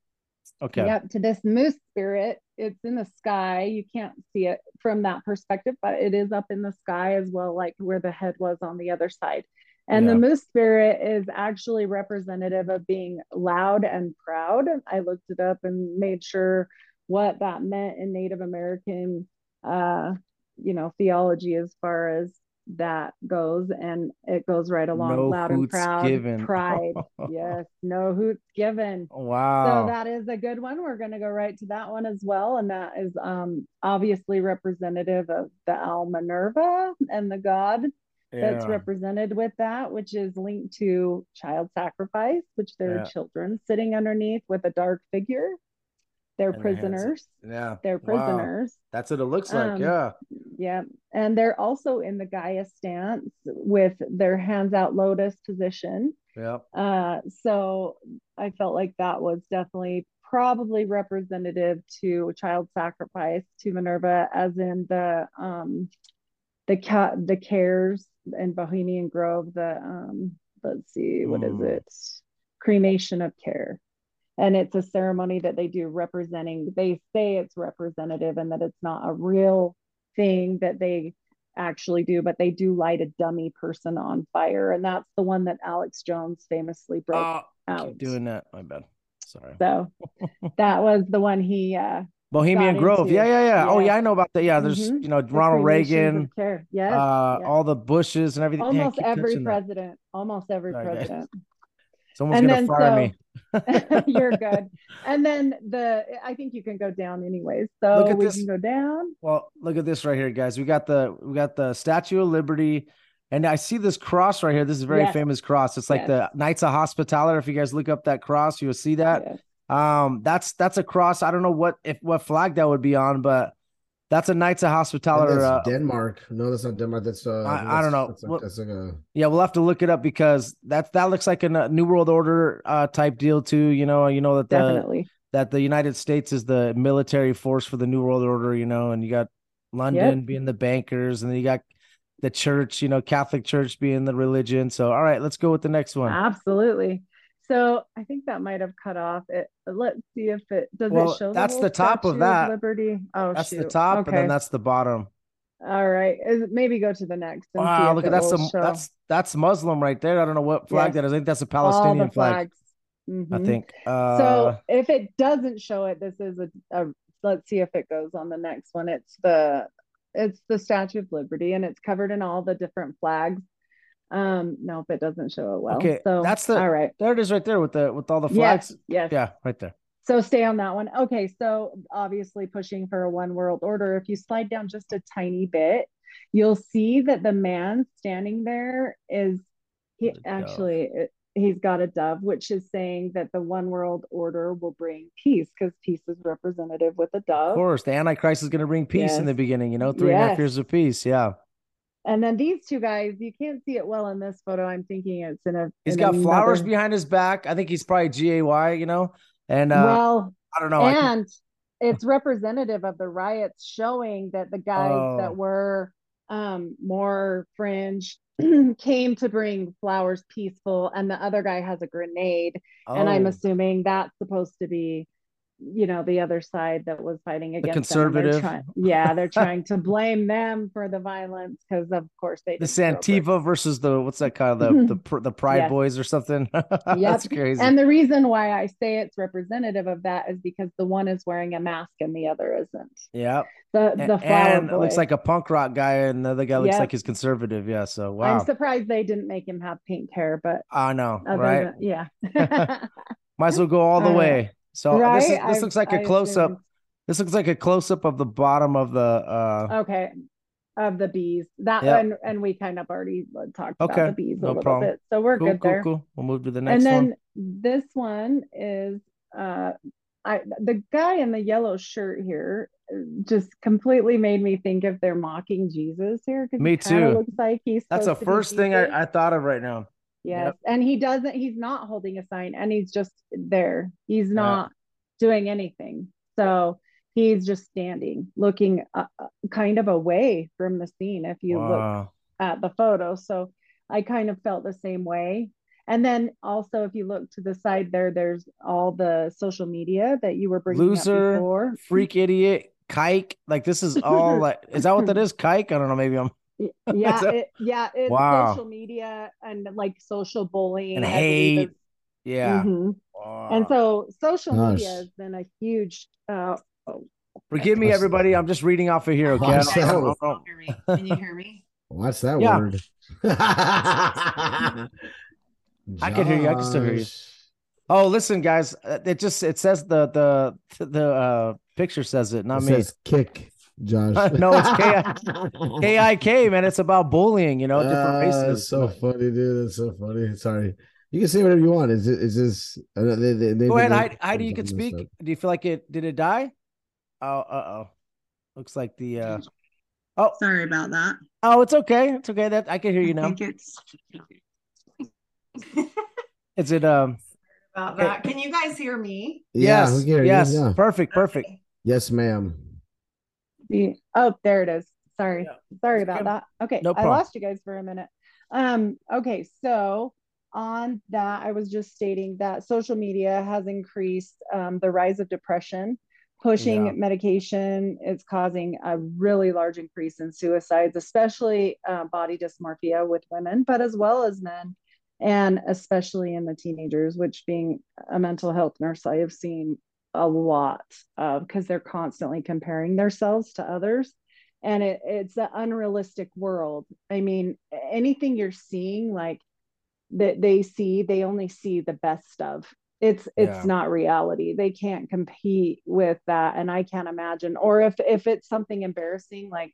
D: Okay.
F: Yep, to this moose spirit. It's in the sky. You can't see it from that perspective, but it is up in the sky as well, like where the head was on the other side. And
D: Yeah.
F: the moose spirit is actually representative of being loud and proud. I looked it up and made sure what that meant in Native American, uh, you know, theology as far as that goes, and it goes right along.
D: No
F: loud and proud,
D: given.
F: pride. yes, no hoots given.
D: Wow.
F: So that is a good one. We're going to go right to that one as well. And that is um, obviously representative of the Owl Minerva and the god that's represented with that, which is linked to child sacrifice, which there
D: Yeah.
F: are children sitting underneath with a dark figure. They're
D: And
F: prisoners.
D: Yeah.
F: They're
D: Wow.
F: prisoners.
D: That's what it looks like.
F: Um,
D: yeah.
F: Yeah. And they're also in the Gaia stance with their hands out lotus position.
D: Yeah.
F: Uh, so I felt like that was definitely probably representative to child sacrifice to Minerva, as in the um the cat the cares in Bohemian Grove, the um let's see, what is
D: Hmm.
F: it? Cremation of care. And it's a ceremony that they do representing, they say it's representative and that it's not a real thing that they actually do, but they do light a dummy person on fire. And that's the one that Alex Jones famously broke
D: Oh,
F: out.
D: doing that. My bad. Sorry.
F: So that was the one he uh
D: Bohemian Grove.
F: into.
D: Yeah, yeah, yeah. Oh,
F: Yeah.
D: yeah, I know about that. Yeah, there's
F: Mhm.
D: you know Ronald Reagan.
F: Yes.
D: uh,
F: yes.
D: all the Bushes and everything.
F: Almost
D: keep
F: every
D: touching that.
F: president. Almost every
D: Sorry, guys. Someone's
F: And
D: gonna
F: then
D: fire
F: so-
D: me.
F: You're good. And then the I think you can go down anyways. So
D: Look at
F: we
D: this.
F: can go down.
D: Well, look at this right here, guys. We got the we got the Statue of Liberty, and I see this cross right here. This is a very
F: Yes.
D: famous cross. It's like
F: Yes.
D: the Knights of Hospitaller. If you guys look up that cross, you will see that.
F: Yes.
D: Um, that's that's a cross. I don't know what if what flag that would be on, but that's a Knights of
E: I think
D: Hospitaller.
E: that's
D: Uh,
E: Denmark. No, that's not Denmark. That's uh.
D: I-
E: think
D: I don't know.
E: That's, like-
D: What-
E: that's like a.
D: yeah, we'll have to look it up because that that looks like a New World Order uh type deal too. You know, you know that the
F: Definitely.
D: that the United States is the military force for the New World Order, you know, and you got London being the bankers, and then you got the church, you know, Catholic Church being the religion. So, all right, let's go with the next one.
F: Absolutely. So I think that might have cut off it. Let's see if it does
D: Well,
F: it show
D: that's the top of that.
F: Liberty. Oh
D: that's the top,
F: Okay.
D: and then that's the bottom.
F: All right. Maybe go to the next. and
D: Wow, look at that's
F: will
D: some
F: show
D: that's that's Muslim right there. I don't know what flag
F: Yes.
D: that is. I think that's a Palestinian flag.
F: flags.
D: I think. Uh,
F: so if it doesn't show it, this is a, a let's see if it goes on the next one. It's the it's the Statue of Liberty and it's covered in all the different flags. Um, no, if it doesn't show it well.
D: Okay,
F: so
D: that's the-
F: all right.
D: there it is right there with the with all the flags.
F: Yes, yes.
D: Yeah, right there.
F: So stay on that one. Okay, so obviously pushing for a one world order. If you slide down just a tiny bit, you'll see that the man standing there is he actually it- he's got a dove, which is saying that the one world order will bring peace because peace is representative with a dove.
D: Of course, the Antichrist is going to bring peace in the beginning. You know, three and a half
F: Yes.
D: years of peace. Yeah.
F: And then these two guys, you can't see it well in this photo. I'm thinking it's in a
D: He's
F: in
D: got flowers behind his back. I think he's probably G A Y, you know, and uh,
F: well,
D: I don't know.
F: And it's representative of the riots showing that the guys
D: Oh.
F: that were um more fringe came to bring flowers peaceful and the other guy has a grenade and i'm
D: Oh,
F: assuming that's supposed to be you know the other side that was fighting against
D: The
F: them, they're
D: conservative.
F: yeah they're trying to blame them for the violence because of course they
D: The
F: didn't show up
D: Santiva versus the what's that called the the the Pride
F: Yes.
D: Boys or something. That's crazy.
F: And the reason why I say it's representative of that is because the one is wearing a mask and the other isn't.
D: yeah,
F: The the flower
D: and looks like a punk rock guy, and the other guy looks
F: Yep.
D: like he's conservative. Yeah, so wow,
F: I'm surprised they didn't make him have pink hair, but
D: I know, right?
F: than yeah.
D: Might as well go all the
F: Uh,
D: way. So this, is, this looks like a close up. This looks like a close up of the bottom of the. uh
F: Okay. Of the bees. That
D: Yep.
F: and and we kind of already uh, talked
D: Okay,
F: about the bees a little
D: problem.
F: bit. So we're
D: Cool,
F: good
D: cool,
F: there.
D: cool. We'll move to the next one.
F: and then
D: one.
F: this one is uh I the guy in the yellow shirt here uh, just completely made me think if they're mocking Jesus here
D: Me
F: he
D: too.
F: looks like he's
D: That's the
F: supposed to be
D: first thing I, I thought of right now.
F: Yes. And he doesn't, he's not holding a sign and he's just there. He's not doing anything. So he's just standing, looking uh, uh, kind of away from the scene if you look at the photo. So I kind of felt the same way. And then also, if you look to the side there, there's all the social media that you were bringing
D: Loser,
F: up before.
D: Freak idiot, kike. Like this is all like. Is that what that is? Kike? I don't know. Maybe I'm.
F: Y- Yeah,
D: that-
F: it, yeah, it's
D: Wow.
F: social media and like social bullying
D: And hate.
F: is-
D: Yeah.
F: Mhm.
D: Wow.
F: And so social media has been a huge uh
D: Forgive me,
E: Watch-
D: everybody. I'm just reading off of here. Okay. I
E: Watch that.
D: don't- I
A: Hear me? Can you hear me?
E: What's that
D: Yeah.
E: word?
D: I can hear you. I can still hear you. Oh, listen, guys. uh, It just it says the the the uh picture says it, not
E: It
D: me.
E: says kick, Josh.
D: No, it's K I K, man. It's about bullying. You know, different
E: Ah,
D: races.
E: That's so funny, dude. That's so funny. Sorry. You can say whatever you want. Is it? Is this? Uh, they, they, they,
D: Go ahead,
E: they-
D: Heidi. Heidi, you can speak.
E: up.
D: Do you feel like it? Did it die? Oh, uh oh. Looks like the. uh Oh,
A: Sorry about that.
D: oh, it's okay. It's okay. That I can hear you now.
A: I think it's
D: Is it? Um.
A: about that. Can you guys hear me?
D: Yes.
E: we hear you.
D: yes.
E: Yeah.
D: Perfect. Perfect.
A: Okay.
E: Yes, ma'am.
F: The oh there it is. Sorry.
D: Yeah.
F: Sorry about that. Okay.
D: No
F: I lost you guys for a minute. Um okay, so on that I was just stating that social media has increased um, the rise of depression pushing
D: Yeah.
F: medication is causing a really large increase in suicides especially uh, body dysmorphia with women but as well as men and especially in the teenagers which being a mental health nurse i have seen a lot of because they're constantly comparing themselves to others. And it, it's an unrealistic world. I mean anything you're seeing like that they see they only see the best of. It's it's
D: Yeah.
F: not reality. They can't compete with that and i can't imagine. Or if if it's something embarrassing like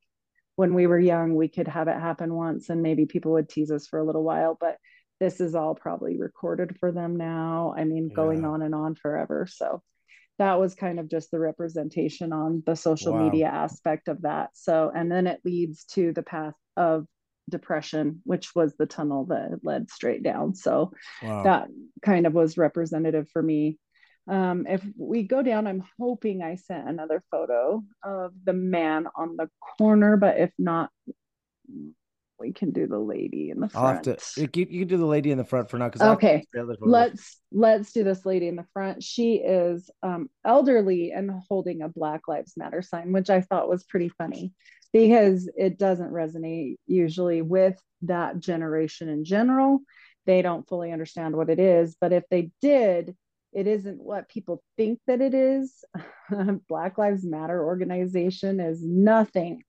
F: when we were young we could have it happen once and maybe people would tease us for a little while but this is all probably recorded for them now. I mean going
D: Yeah.
F: on and on forever so that was kind of just the representation on the social
D: Wow.
F: media aspect of that so and then it leads to the path of depression which was the tunnel that led straight down so
D: Wow.
F: that kind of was representative for me. Um, if we go down, I'm hoping I sent another photo of the man on the corner, but if not, we can do the lady in the
D: I'll have
F: front.
D: to. You can, you can do the lady in the front for now. Because
F: Okay, let's let's do this lady in the front. She is um, elderly and holding a Black Lives Matter sign, which I thought was pretty funny because it doesn't resonate usually with that generation in general. They don't fully understand what it is, but if they did, it isn't what people think that it is. Black Lives Matter organization is nothing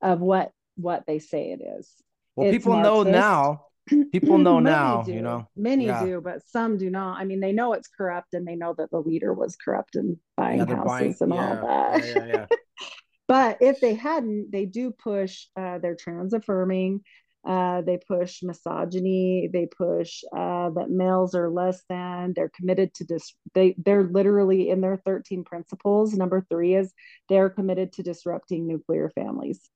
F: of what what they say it is.
D: Well,
F: it's
D: people know now. People know now.
F: do.
D: You know.
F: many
D: Yeah.
F: do, but some do not. I mean, they know it's corrupt, and they know that the leader was corrupt and buying
D: Yeah,
F: houses
D: buying-
F: and
D: yeah,
F: all that.
D: Yeah, yeah, yeah.
F: but if they hadn't, they do push. Uh, they're trans affirming. Uh, they push misogyny. They push uh, that males are less than. They're committed to dis. They they're literally in their thirteen principles. Number three is they're committed to disrupting nuclear families.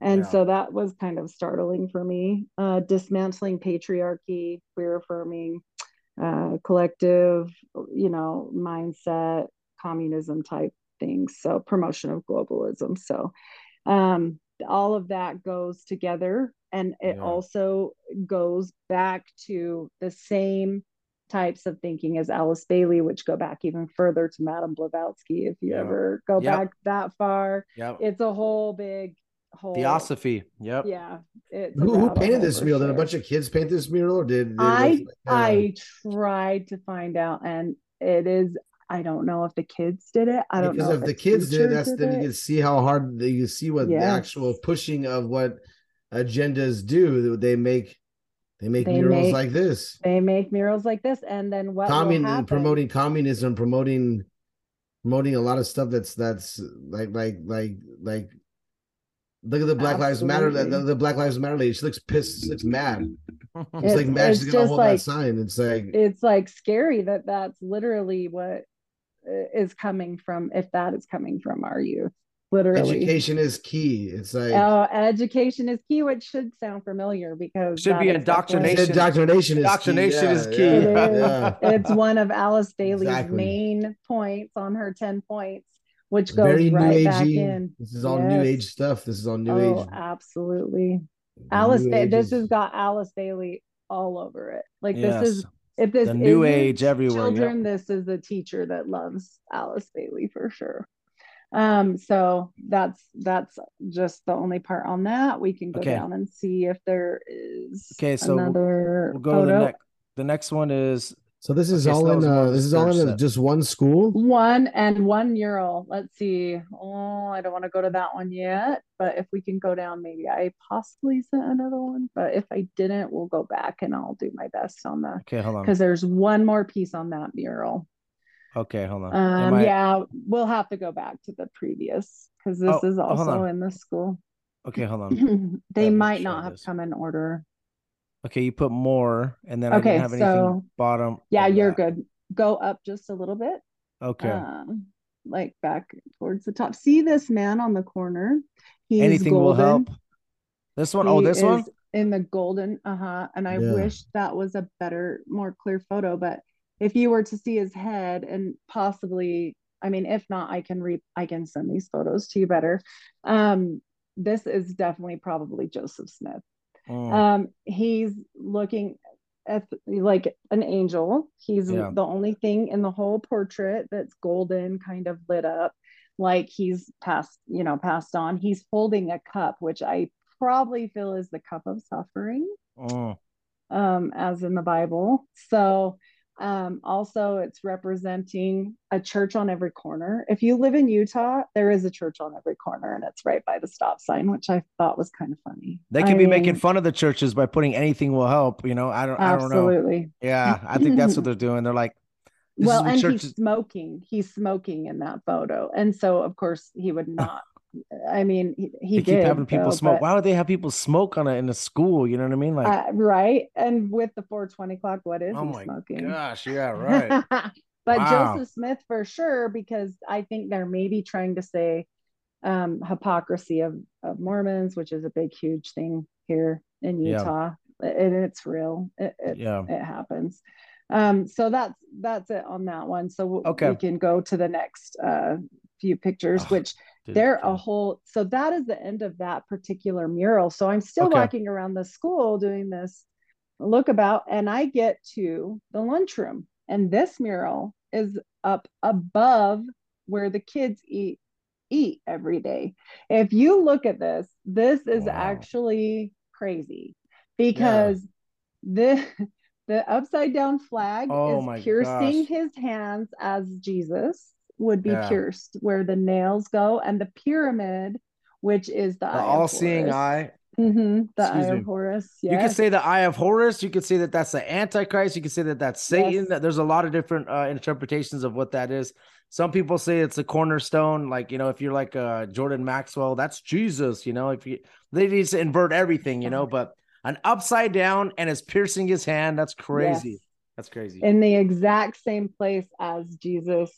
F: And
D: Yeah.
F: so that was kind of startling for me. Uh, dismantling patriarchy, queer affirming, uh, collective, you know, mindset, communism type things. So promotion of globalism. So um, all of that goes together, and it
D: Yeah.
F: also goes back to the same types of thinking as Alice Bailey, which go back even further to Madame Blavatsky. If you
D: Yeah.
F: ever go
D: Yep.
F: back that far,
D: Yep.
F: it's a whole big whole
D: Theosophy. Yep.
F: Yeah, it's
E: Who, who painted this
F: for
E: mural? Did a bunch of kids paint this mural, or did, did
F: I
E: like, uh,
F: I tried to find out, and it is. I don't know if the kids did it. I don't
E: because
F: know
E: if
F: if
E: the kids did, that's
F: did
E: then you
F: it.
E: can see how hard you can see what the actual pushing of what agendas do. They make they make
F: They
E: murals
F: make
E: like this.
F: They make murals like this, and then what will
E: Commun
F: happen?
E: promoting communism, promoting promoting a lot of stuff that's that's like like like like look at the Black Lives Matter the, the Black Lives Matter lady. She looks pissed, she looks mad. It's,
F: It's-
E: like mad.
F: it's
E: She's gonna
F: just
E: hold
F: like-
E: that sign. It's like
F: it's like scary that that's literally what uh, coming from if that is coming from our youth literally
E: education is key. It's like
F: uh, education is key which should sound familiar because
D: Should be
F: that is
D: indoctrination.
E: indoctrination is
D: Indoctrination
E: key.
D: is key.
E: yeah,
F: It is.
E: yeah.
F: it's one of alice bailey's
E: Exactly.
F: main points on her 10 points which goes
E: Very new
F: right back in
E: This is all new age stuff. This is all new
F: oh
E: age.
F: absolutely
E: new
F: alice ba- this
E: ages.
F: has got alice bailey all over it like
D: Yes.
F: this is if this
D: The new age everywhere, yep.
F: children this is a teacher that loves alice bailey for sure um so that's that's just the only part on that we can go
D: Okay.
F: down and see if there is
D: Okay, so we'll-
F: another
D: We'll go to the next. The next one is
E: So this is
D: Okay,
E: all
D: that
E: in uh this is all in
D: set.
E: just one school.
F: one and one mural let's see oh i don't want to go to that one yet but if we can go down maybe i possibly sent another one but if i didn't we'll go back and i'll do my best on that
D: okay. Hold on.
F: because there's one more piece on that mural
D: Okay, hold on.
F: Um,
D: I-
F: yeah, we'll have to go back to the previous because this
D: Oh,
F: is also in the school.
D: Okay, hold on.
F: they might not have
D: this.
F: come in order.
D: Okay, you put more, and then I
F: Okay,
D: didn't have anything
F: so-
D: bottom.
F: Yeah, you're
D: that.
F: good. Go up just a little bit.
D: Okay.
F: Um, like back towards the top. See this man on the corner? He's
D: anything will
F: golden.
D: help. This one, oh,
F: He
D: this one.
F: in the golden. Uh-huh. And I
E: Yeah.
F: wish that was a better, more clear photo. But if you were to see his head and possibly, I mean, if not, I can re I can send these photos to you better. Um, this is definitely probably Joseph Smith.
D: Mm,
F: Um, he's looking at like an angel. He's
D: Yeah.
F: the only thing in the whole portrait that's golden, kind of lit up, like he's passed, you know, passed on. He's holding a cup, which I probably feel is the cup of suffering,
D: mm.
F: um, as in the Bible. So um, also it's representing a church on every corner. If you live in Utah, there is a church on every corner, and it's right by the stop sign, which I thought was kind of funny.
D: They
F: I
D: could be making fun of the churches by putting anything will help. You know, I don't. I don't know.
F: Absolutely.
D: Yeah, I think that's what they're doing. They're like,
F: well, and
D: churches.
F: he's smoking. He's smoking in that photo, and so of course he would not. I mean, he, he
D: they keep
F: did,
D: having people
F: though,
D: smoke. Why would they have people smoke on it in a school? You know what I mean? Like,
F: uh, right? And with the 420 clock, what is
D: oh my
F: smoking?
D: gosh, yeah, right.
F: but
D: Wow.
F: Joseph Smith for sure, because I think they're maybe trying to say um, hypocrisy of, of Mormons, which is a big, huge thing here in
D: Yeah.
F: Utah, and it's real. It, it,
D: Yeah.
F: it happens. Um, so that's that's it on that one. So
D: Okay.
F: we can go to the next uh, few pictures, which they're a whole so that is the end of that particular mural so i'm still
D: Okay.
F: walking around the school doing this look about and i get to the lunchroom and this mural is up above where the kids eat eat every day if you look at this this is
D: Wow.
F: actually crazy because the the upside down flag
D: Oh
F: is piercing
D: gosh.
F: his hands as jesus would be
D: Yeah.
F: pierced where the nails go and the pyramid which is the,
D: The all-seeing eye.
F: Mhm, the
D: Excuse
F: eye
D: me.
F: of Horus.
D: You could say the eye of Horus. You could say that that's the Antichrist. You could say that that's Satan.
F: Yes.
D: There's a lot of different uh, interpretations of what that is. Some people say it's a cornerstone. Like you know, if you're like uh, Jordan Maxwell, that's Jesus. You know, if you they need to invert everything. You know, but an upside down and it's piercing his hand. That's crazy.
F: Yes.
D: That's crazy.
F: in the exact same place as Jesus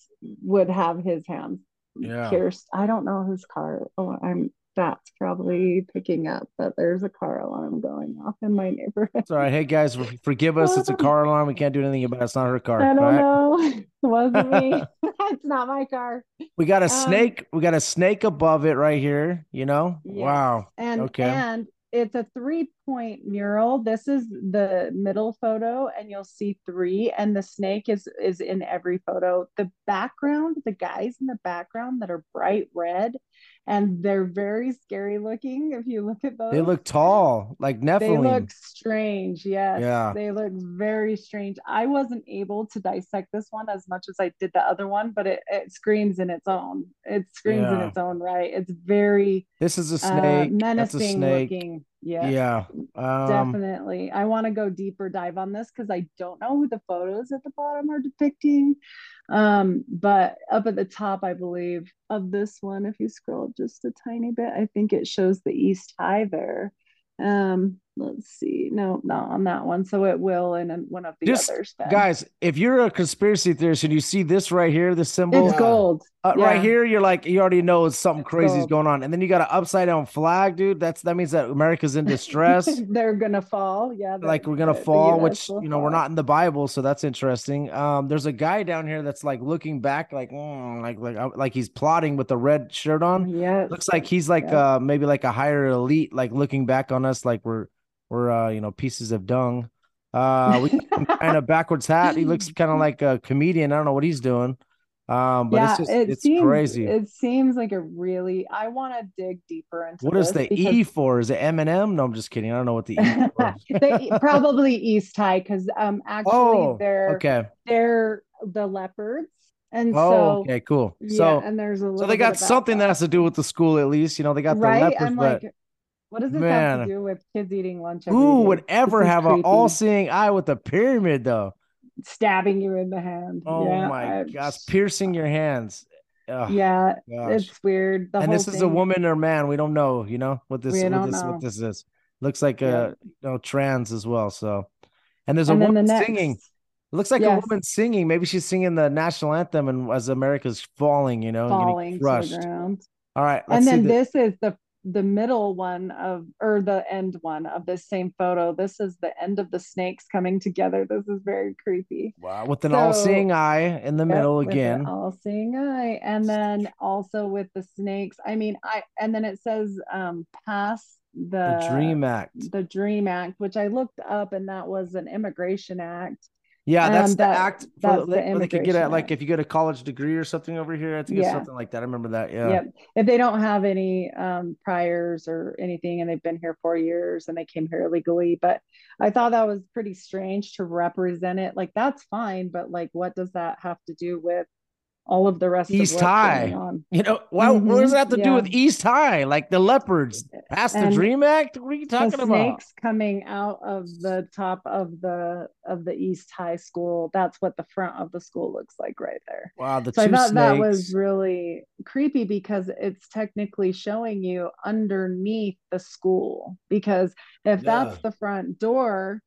F: would have his hands
D: Yeah.
F: pierced. I don't know whose car. Oh, I'm that's probably picking up that there's a car alarm going off in my neighborhood.
D: It's all right. Hey guys, forgive us. It's a car alarm. We can't do anything about it. It's not her car.
F: I don't
D: all right?
F: know. It wasn't me. it's not my car.
D: We got a
F: Um,
D: snake. We got a snake above it right here. You know.
F: Yes.
D: Wow.
F: And
D: Okay.
F: and it's a three point mural. This is the middle photo, and you'll see three, and the snake is is in every photo. The background, the guys in the background that are bright red, and they're very scary looking. If you look at those,
D: They look tall, like Nephilim.
F: They look strange. Yes.
D: Yeah.
F: They look very strange. I wasn't able to dissect this one as much as I did the other one, but it, it screams in its own. It screams in its own right. It's very
D: this is a
F: uh,
D: snake. That's a
F: menacing
D: snake.
F: looking. Yes,
D: Yeah. Um,
F: definitely. I want to go deeper dive on this because I don't know who the photos at the bottom are depicting. Um, but up at the top, I believe, of this one, if you scroll just a tiny bit, I think it shows the East High there. Um, let's see. No, not on that one. So it will in one of the
D: Just,
F: others. then.
D: guys, if you're a conspiracy theorist and you see this right here, the symbol
F: it's gold.
D: uh, right here, you're like, you already know something
F: It's
D: crazy is going on. And then you got an upside down flag, dude. That's that means that America's in distress.
F: They're gonna fall. Yeah.
D: like we're gonna
F: the- the
D: fall,
F: US
D: which you know we're not in the Bible, so that's interesting. Um, there's a guy down here that's like looking back, like mm, like like uh, like he's plotting with the red shirt on.
F: Yeah.
D: Looks like he's like
F: Yeah.
D: uh maybe like a higher elite, like looking back on us like we're we're uh you know pieces of dung. Uh, we kind of backwards hat. He looks kind of like a comedian. I don't know what he's doing. Um, but
F: yeah,
D: it's just
F: it
D: it's
F: seems
D: crazy.
F: it seems like a really I want to dig deeper into
D: What is the
F: because
D: E for? Is it Eminem? No, I'm just kidding. I don't know what the E for
F: they probably East High because um actually
D: Oh,
F: they're
D: okay.
F: they're the leopards and
D: Oh,
F: so
D: okay, cool.
F: yeah
D: So
F: and there's a little
D: So they got something that
F: background.
D: has to do with the school, at least. You know, they got the
F: right
D: leopards,
F: I'm
D: but
F: like what does this have to do with kids eating lunch
D: who
F: day?
D: would ever
F: This
D: have an all-seeing eye with a pyramid, though?
F: stabbing you in the hand
D: Oh
F: yeah,
D: my
F: I-
D: gosh, piercing your hands. Ugh,
F: yeah
D: gosh.
F: it's weird the
D: and this is a woman or man. We don't know. You know what this what this what this is. Looks like
F: Yeah.
D: a you know trans as well. So, and there's a
F: and then the
D: woman
F: next
D: singing. It looks like a woman singing. Maybe she's singing the national anthem, and as America's falling, you know,
F: falling
D: crushed.
F: the ground
D: All right,
F: and then
D: the-
F: this is the the middle one of or the end one of this same photo. This is the end of the snakes coming together. This is very creepy.
D: Wow, with an
F: so-
D: all-seeing eye in the middle again.
F: all-seeing eye. And then also with the snakes. I mean i and then it says um pass the,
D: the Dream Act.
F: the dream act which i looked up and that was an immigration act
D: Yeah, that's
F: Um,
D: the
F: that-
D: act for
F: that's the
D: where they could get at like if you get a college degree or something over here. I think it's something like that. I remember that. Yeah.
F: Yep. If they don't have any um, priors or anything and they've been here four years and they came here illegally, but I thought that was pretty strange to represent it. Like that's fine, but like what does that have to do with all of the rest
D: East High.
F: going on?
D: You know, well, what mm-hmm.
F: does
D: that have to do with. East High? Like the leopards past the Dream Act? What are you talking
F: the
D: about?
F: snakes coming out of the top of the of the East High School. That's what the front of the school looks like right there.
D: Wow, the
F: so I thought that was really creepy because it's technically showing you underneath the school. Because if that's the front door,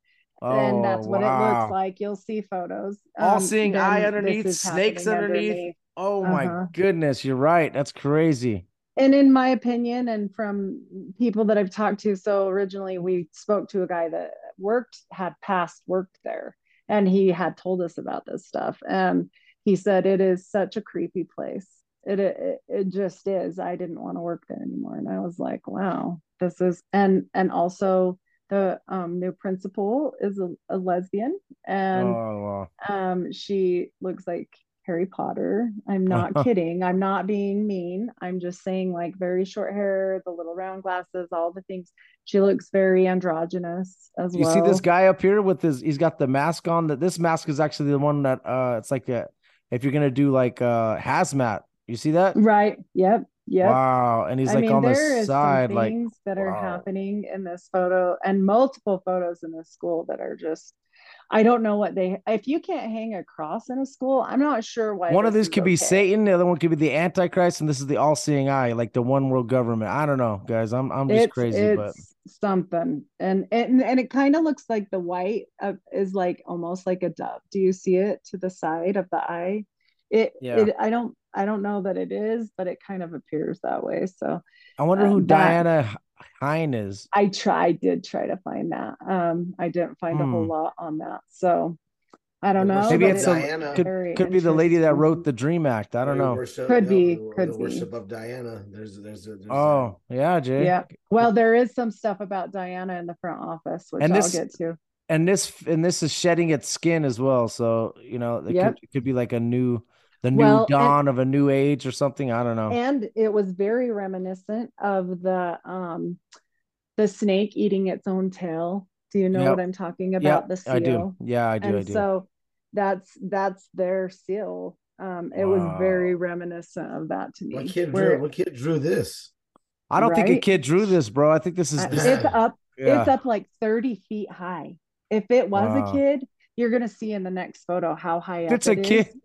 F: then that's
D: Oh,
F: what it looks like. You'll see photos.
D: All
F: Um,
D: seeing eye underneath, snakes
F: happening
D: underneath. Oh my
F: Uh-huh.
D: goodness, you're right. That's crazy.
F: and in my opinion and from people that i've talked to so originally we spoke to a guy that worked had past worked there and he had told us about this stuff and he said it is such a creepy place it it, it just is i didn't want to work there anymore and i was like wow this is and and also the um, new principal is a, a lesbian and
D: oh, wow.
F: um, she looks like Harry Potter. I'm not kidding. I'm not being mean. I'm just saying, like, very short hair, the little round glasses, all the things. She looks very androgynous as
D: you
F: well.
D: You see this guy up here with his he's got the mask on that this mask is actually the one that uh it's like a if you're gonna do like uh hazmat you see that
F: Right. Yep. Yep.
D: wow. And he's
F: I
D: like
F: mean,
D: on the side
F: some
D: like
F: things that are
D: wow.
F: happening in this photo and multiple photos in this school that are just I don't know what they if you can't hang a cross in a school, I'm not sure why
D: one of these could be satan the other one could be the antichrist and this is the all-seeing eye like the one world government. I don't know guys. I'm i'm just
F: it's,
D: crazy
F: it's
D: but
F: something. And and, and it kind of looks like the white uh, is like almost like a dove. Do you see it to the side of the eye? It,
D: Yeah.
F: it i don't i don't know that it is but it kind of appears that way so
D: i wonder who
F: um, that-
D: diana hine is
F: i tried did try to find that um i didn't find a whole
D: Hmm.
F: lot on that so I don't know.
D: Maybe it's
F: it-
E: Diana.
D: could could be the lady that wrote the Dream Act. I don't know.
E: worship-
F: Could
E: yeah,
F: be,
E: the-
F: could
E: the
F: be.
E: worship of Diana. There's there's a, there's a-
D: Oh yeah, Jay.
F: Yeah. Well, there is some stuff about Diana in the front office, which
D: And
F: I'll
D: this-
F: get to.
D: and this and this is shedding its skin as well. So you know, it,
F: Yep.
D: could, it could be like a new, the new
F: Well, and-
D: dawn of a new age or something. I don't know.
F: And it was very reminiscent of the um the snake eating its own tail. Do you know
D: Yep.
F: what I'm talking about? the seal.
D: I do. Yeah, I do.
F: and
D: I do.
F: so that's that's their seal. Um, it was very reminiscent of that to me.
E: What kid
F: where-
E: drew? What kid drew this?
D: I don't think a kid drew this, bro. I think this is
F: uh,
D: this,
F: it's up
D: yeah.
F: it's up like 30 feet high. If it was
D: Wow.
F: a kid, you're gonna see in the next photo how high
D: If
F: up
D: it's a
F: it
D: kid,
F: is.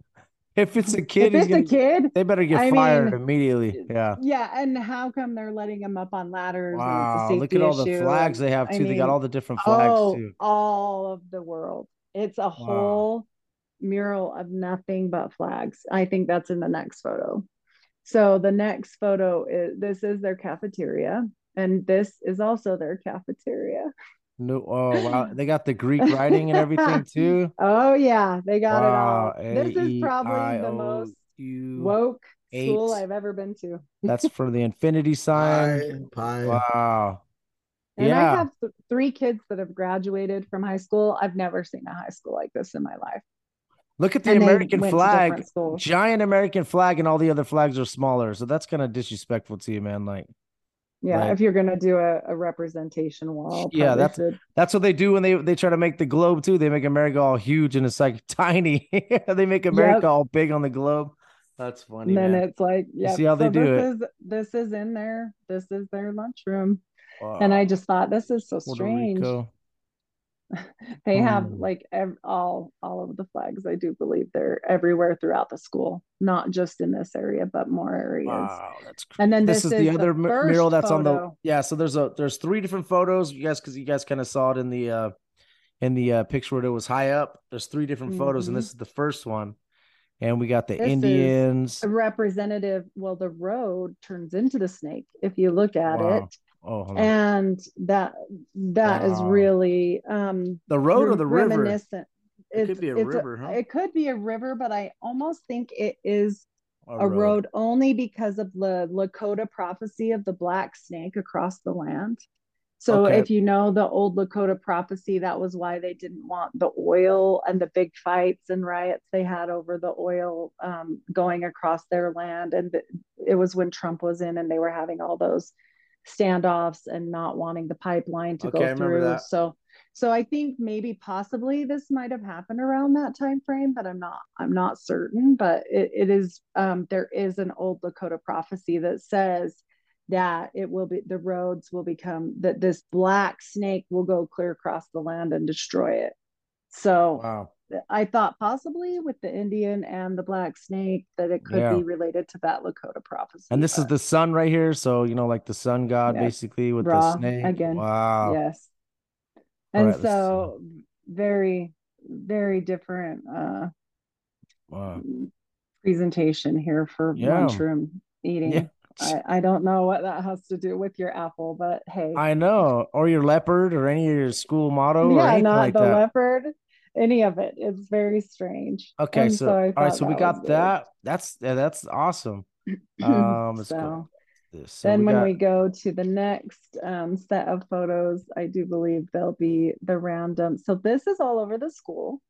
D: If it's a kid,
F: If it's
D: gonna,
F: a kid,
D: they better get
F: I
D: fired
F: mean,
D: immediately. Yeah.
F: yeah, and how come they're letting them up on ladders?
D: Wow.
F: And it's a
D: Look at all the flags they have
F: I
D: too. they got all the different flags
F: oh,
D: too.
F: all of the world. It's a whole mural of nothing but flags. I think that's in the next photo. So the next photo is this is their cafeteria, and this is also their cafeteria.
D: No, oh wow, they got the Greek writing and everything too.
F: Oh yeah, they got
D: Wow.
F: it all. This is probably the most woke school. I've ever been to.
D: That's for the infinity sign. Wow.
F: And
D: Yeah.
F: I have th- three kids that have graduated from high school. I've never seen a high school like this in my life.
D: Look at the
F: And
D: American flag. Giant American flag, and all the other flags are smaller. So that's kind of disrespectful to you, man. Like
F: Yeah,
D: Like-
F: if you're gonna do a, a representation wall,
D: Yeah, that's-
F: should.
D: that's what they do when they they try to make the globe too. They make America all huge and it's like tiny. they make America
F: Yep.
D: all big on the globe. That's funny,
F: And then
D: man.
F: it's like, yeah.
D: see how they do
F: this
D: it?
F: is this is in there. This is their lunchroom,
D: Wow.
F: and I just thought this is so
D: Puerto
F: strange.
D: Rico.
F: They have
E: Hmm.
F: like ev- all all of the flags. I do believe they're everywhere throughout the school, not just in this area, but more areas.
D: Wow, that's cr-
F: And then
D: this,
F: this,
D: is, the other mu- mural that's on the yeah. So there's a there's three different photos. You guys because you guys kind of saw it in the uh in the uh, picture where it was high up. There's three different photos, and
F: Mhm.
D: this is the first one. And we got the
F: This
D: Indians.
F: representative. Well, the road turns into the snake if you look at
D: Wow.
F: it.
D: Oh,
F: and that that is
D: Wow.
F: really um
D: the road or the river?
F: reminiscent.
D: It could be a river, huh?
F: It could be a river, but I almost think it is
D: A
F: a road only because of the Lakota prophecy of the black snake across the land. So
D: Okay.
F: if you know the old Lakota prophecy, that was why they didn't want the oil and the big fights and riots they had over the oil um, going across their land. And it was when Trump was in and they were having all those standoffs and not wanting the pipeline to
D: Okay,
F: go through.
D: that.
F: So so I think maybe possibly this might have happened around that time frame, but I'm not I'm not certain. But it, it is um, there is an old Lakota prophecy that says that it will be the roads will become that this black snake will go clear across the land and destroy it. So
D: Wow.
F: I thought possibly with the Indian and the black snake that it could
D: Yeah.
F: be related to that Lakota prophecy.
D: And this is the sun right here. So, you know, like the sun god
F: Yeah.
D: basically with
F: Ra
D: the snake.
F: again.
D: Wow.
F: yes. And
D: right,
F: so very, very different uh
D: Wow.
F: presentation here for
D: Yeah.
F: lunchroom eating.
D: Yeah.
F: I, I don't know what that has to do with your apple, but hey.
D: I know. Or your leopard or any of your school motto
F: yeah, not
D: like
F: the
D: that.
F: leopard, any of it. It's very strange.
D: Okay,
F: And
D: so, all right, so we got that. That's yeah, that's awesome. Um,
F: so.
D: So
F: then
D: we
F: when
D: got-
F: we go to the next um, set of photos, I do believe they'll be the random. So this is all over the school.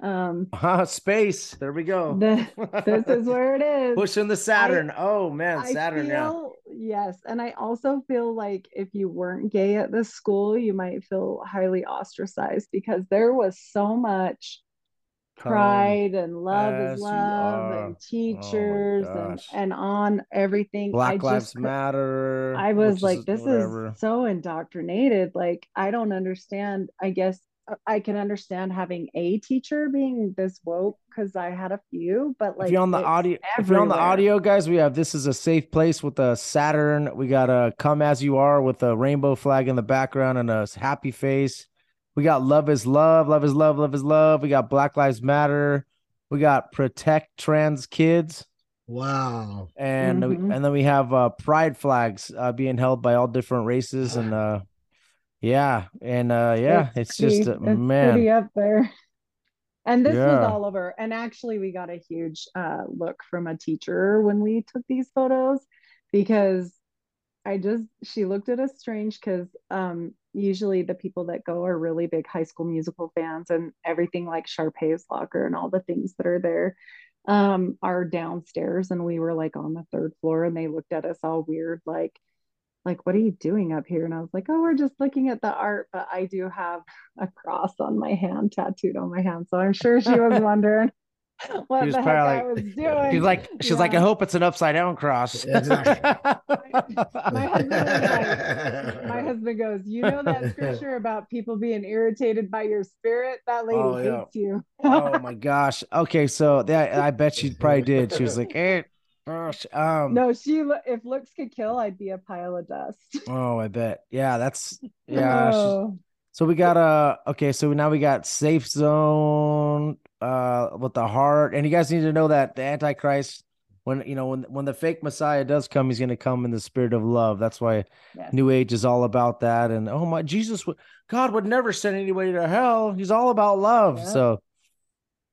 F: Um,
D: Ah, space. There we go.
F: the, this is where it is.
D: pushing the Saturn. oh man,
F: I
D: Saturn now.
F: feel yes, and I also feel like if you weren't gay at this school, you might feel highly ostracized because there was so much pride and love is love and teachers and and on everything. I
D: Black
F: just
D: Lives Matter.
F: I was like,
D: is
F: this
D: whatever.
F: is so indoctrinated. Like, I don't understand. I guess I can understand having a teacher being this woke because I had a few, but like
D: if you're on the
F: it's
D: audio, if you're on the audio, guys, we have this is a safe place with a Saturn. We got a come as you are with a rainbow flag in the background and a happy face. We got love is love, love is love, love is love. We got Black Lives Matter. We got protect trans kids,
E: Wow.
D: and we-
F: Mhm.
D: and then we have uh, pride flags uh, being held by all different races, and uh, yeah, and uh, yeah, it's, just
F: pretty-
D: uh,
F: it's
D: man.
F: pretty up there. And this was
D: Yeah.
F: all over. And actually, we got a huge uh, look from a teacher when we took these photos because I just, she looked at us strange because um, usually the people that go are really big high school musical fans and everything like Sharpay's locker and all the things that are there um, are downstairs. And we were like on the third floor and they looked at us all weird, like, like, what are you doing up here? And I was like, oh, we're just looking at the art, but I do have a cross on my hand, tattooed on my hand. So I'm sure she was wondering what
D: She was
F: the heck
D: probably
F: I was doing.
D: She's like, she's like, I hope it's an upside down cross.
F: My husband was like, my husband goes, you know that scripture about people being irritated by your spirit? That lady
D: Oh, yeah.
F: hates you.
D: oh my gosh. Okay, so that I bet she probably did. She was like, hey, gosh. Um,
F: no, she. If looks could kill, I'd be a pile of dust.
D: oh, I bet. Yeah, that's yeah. she's-
F: Oh.
D: So we got uh okay, so now we got safe zone uh with the heart. And you guys need to know that the Antichrist, when you know, when when the fake Messiah does come, he's gonna come in the spirit of love. That's why
F: Yes.
D: New Age is all about that. And oh my Jesus would God would never send anybody to hell. He's all about love.
F: Yep.
D: So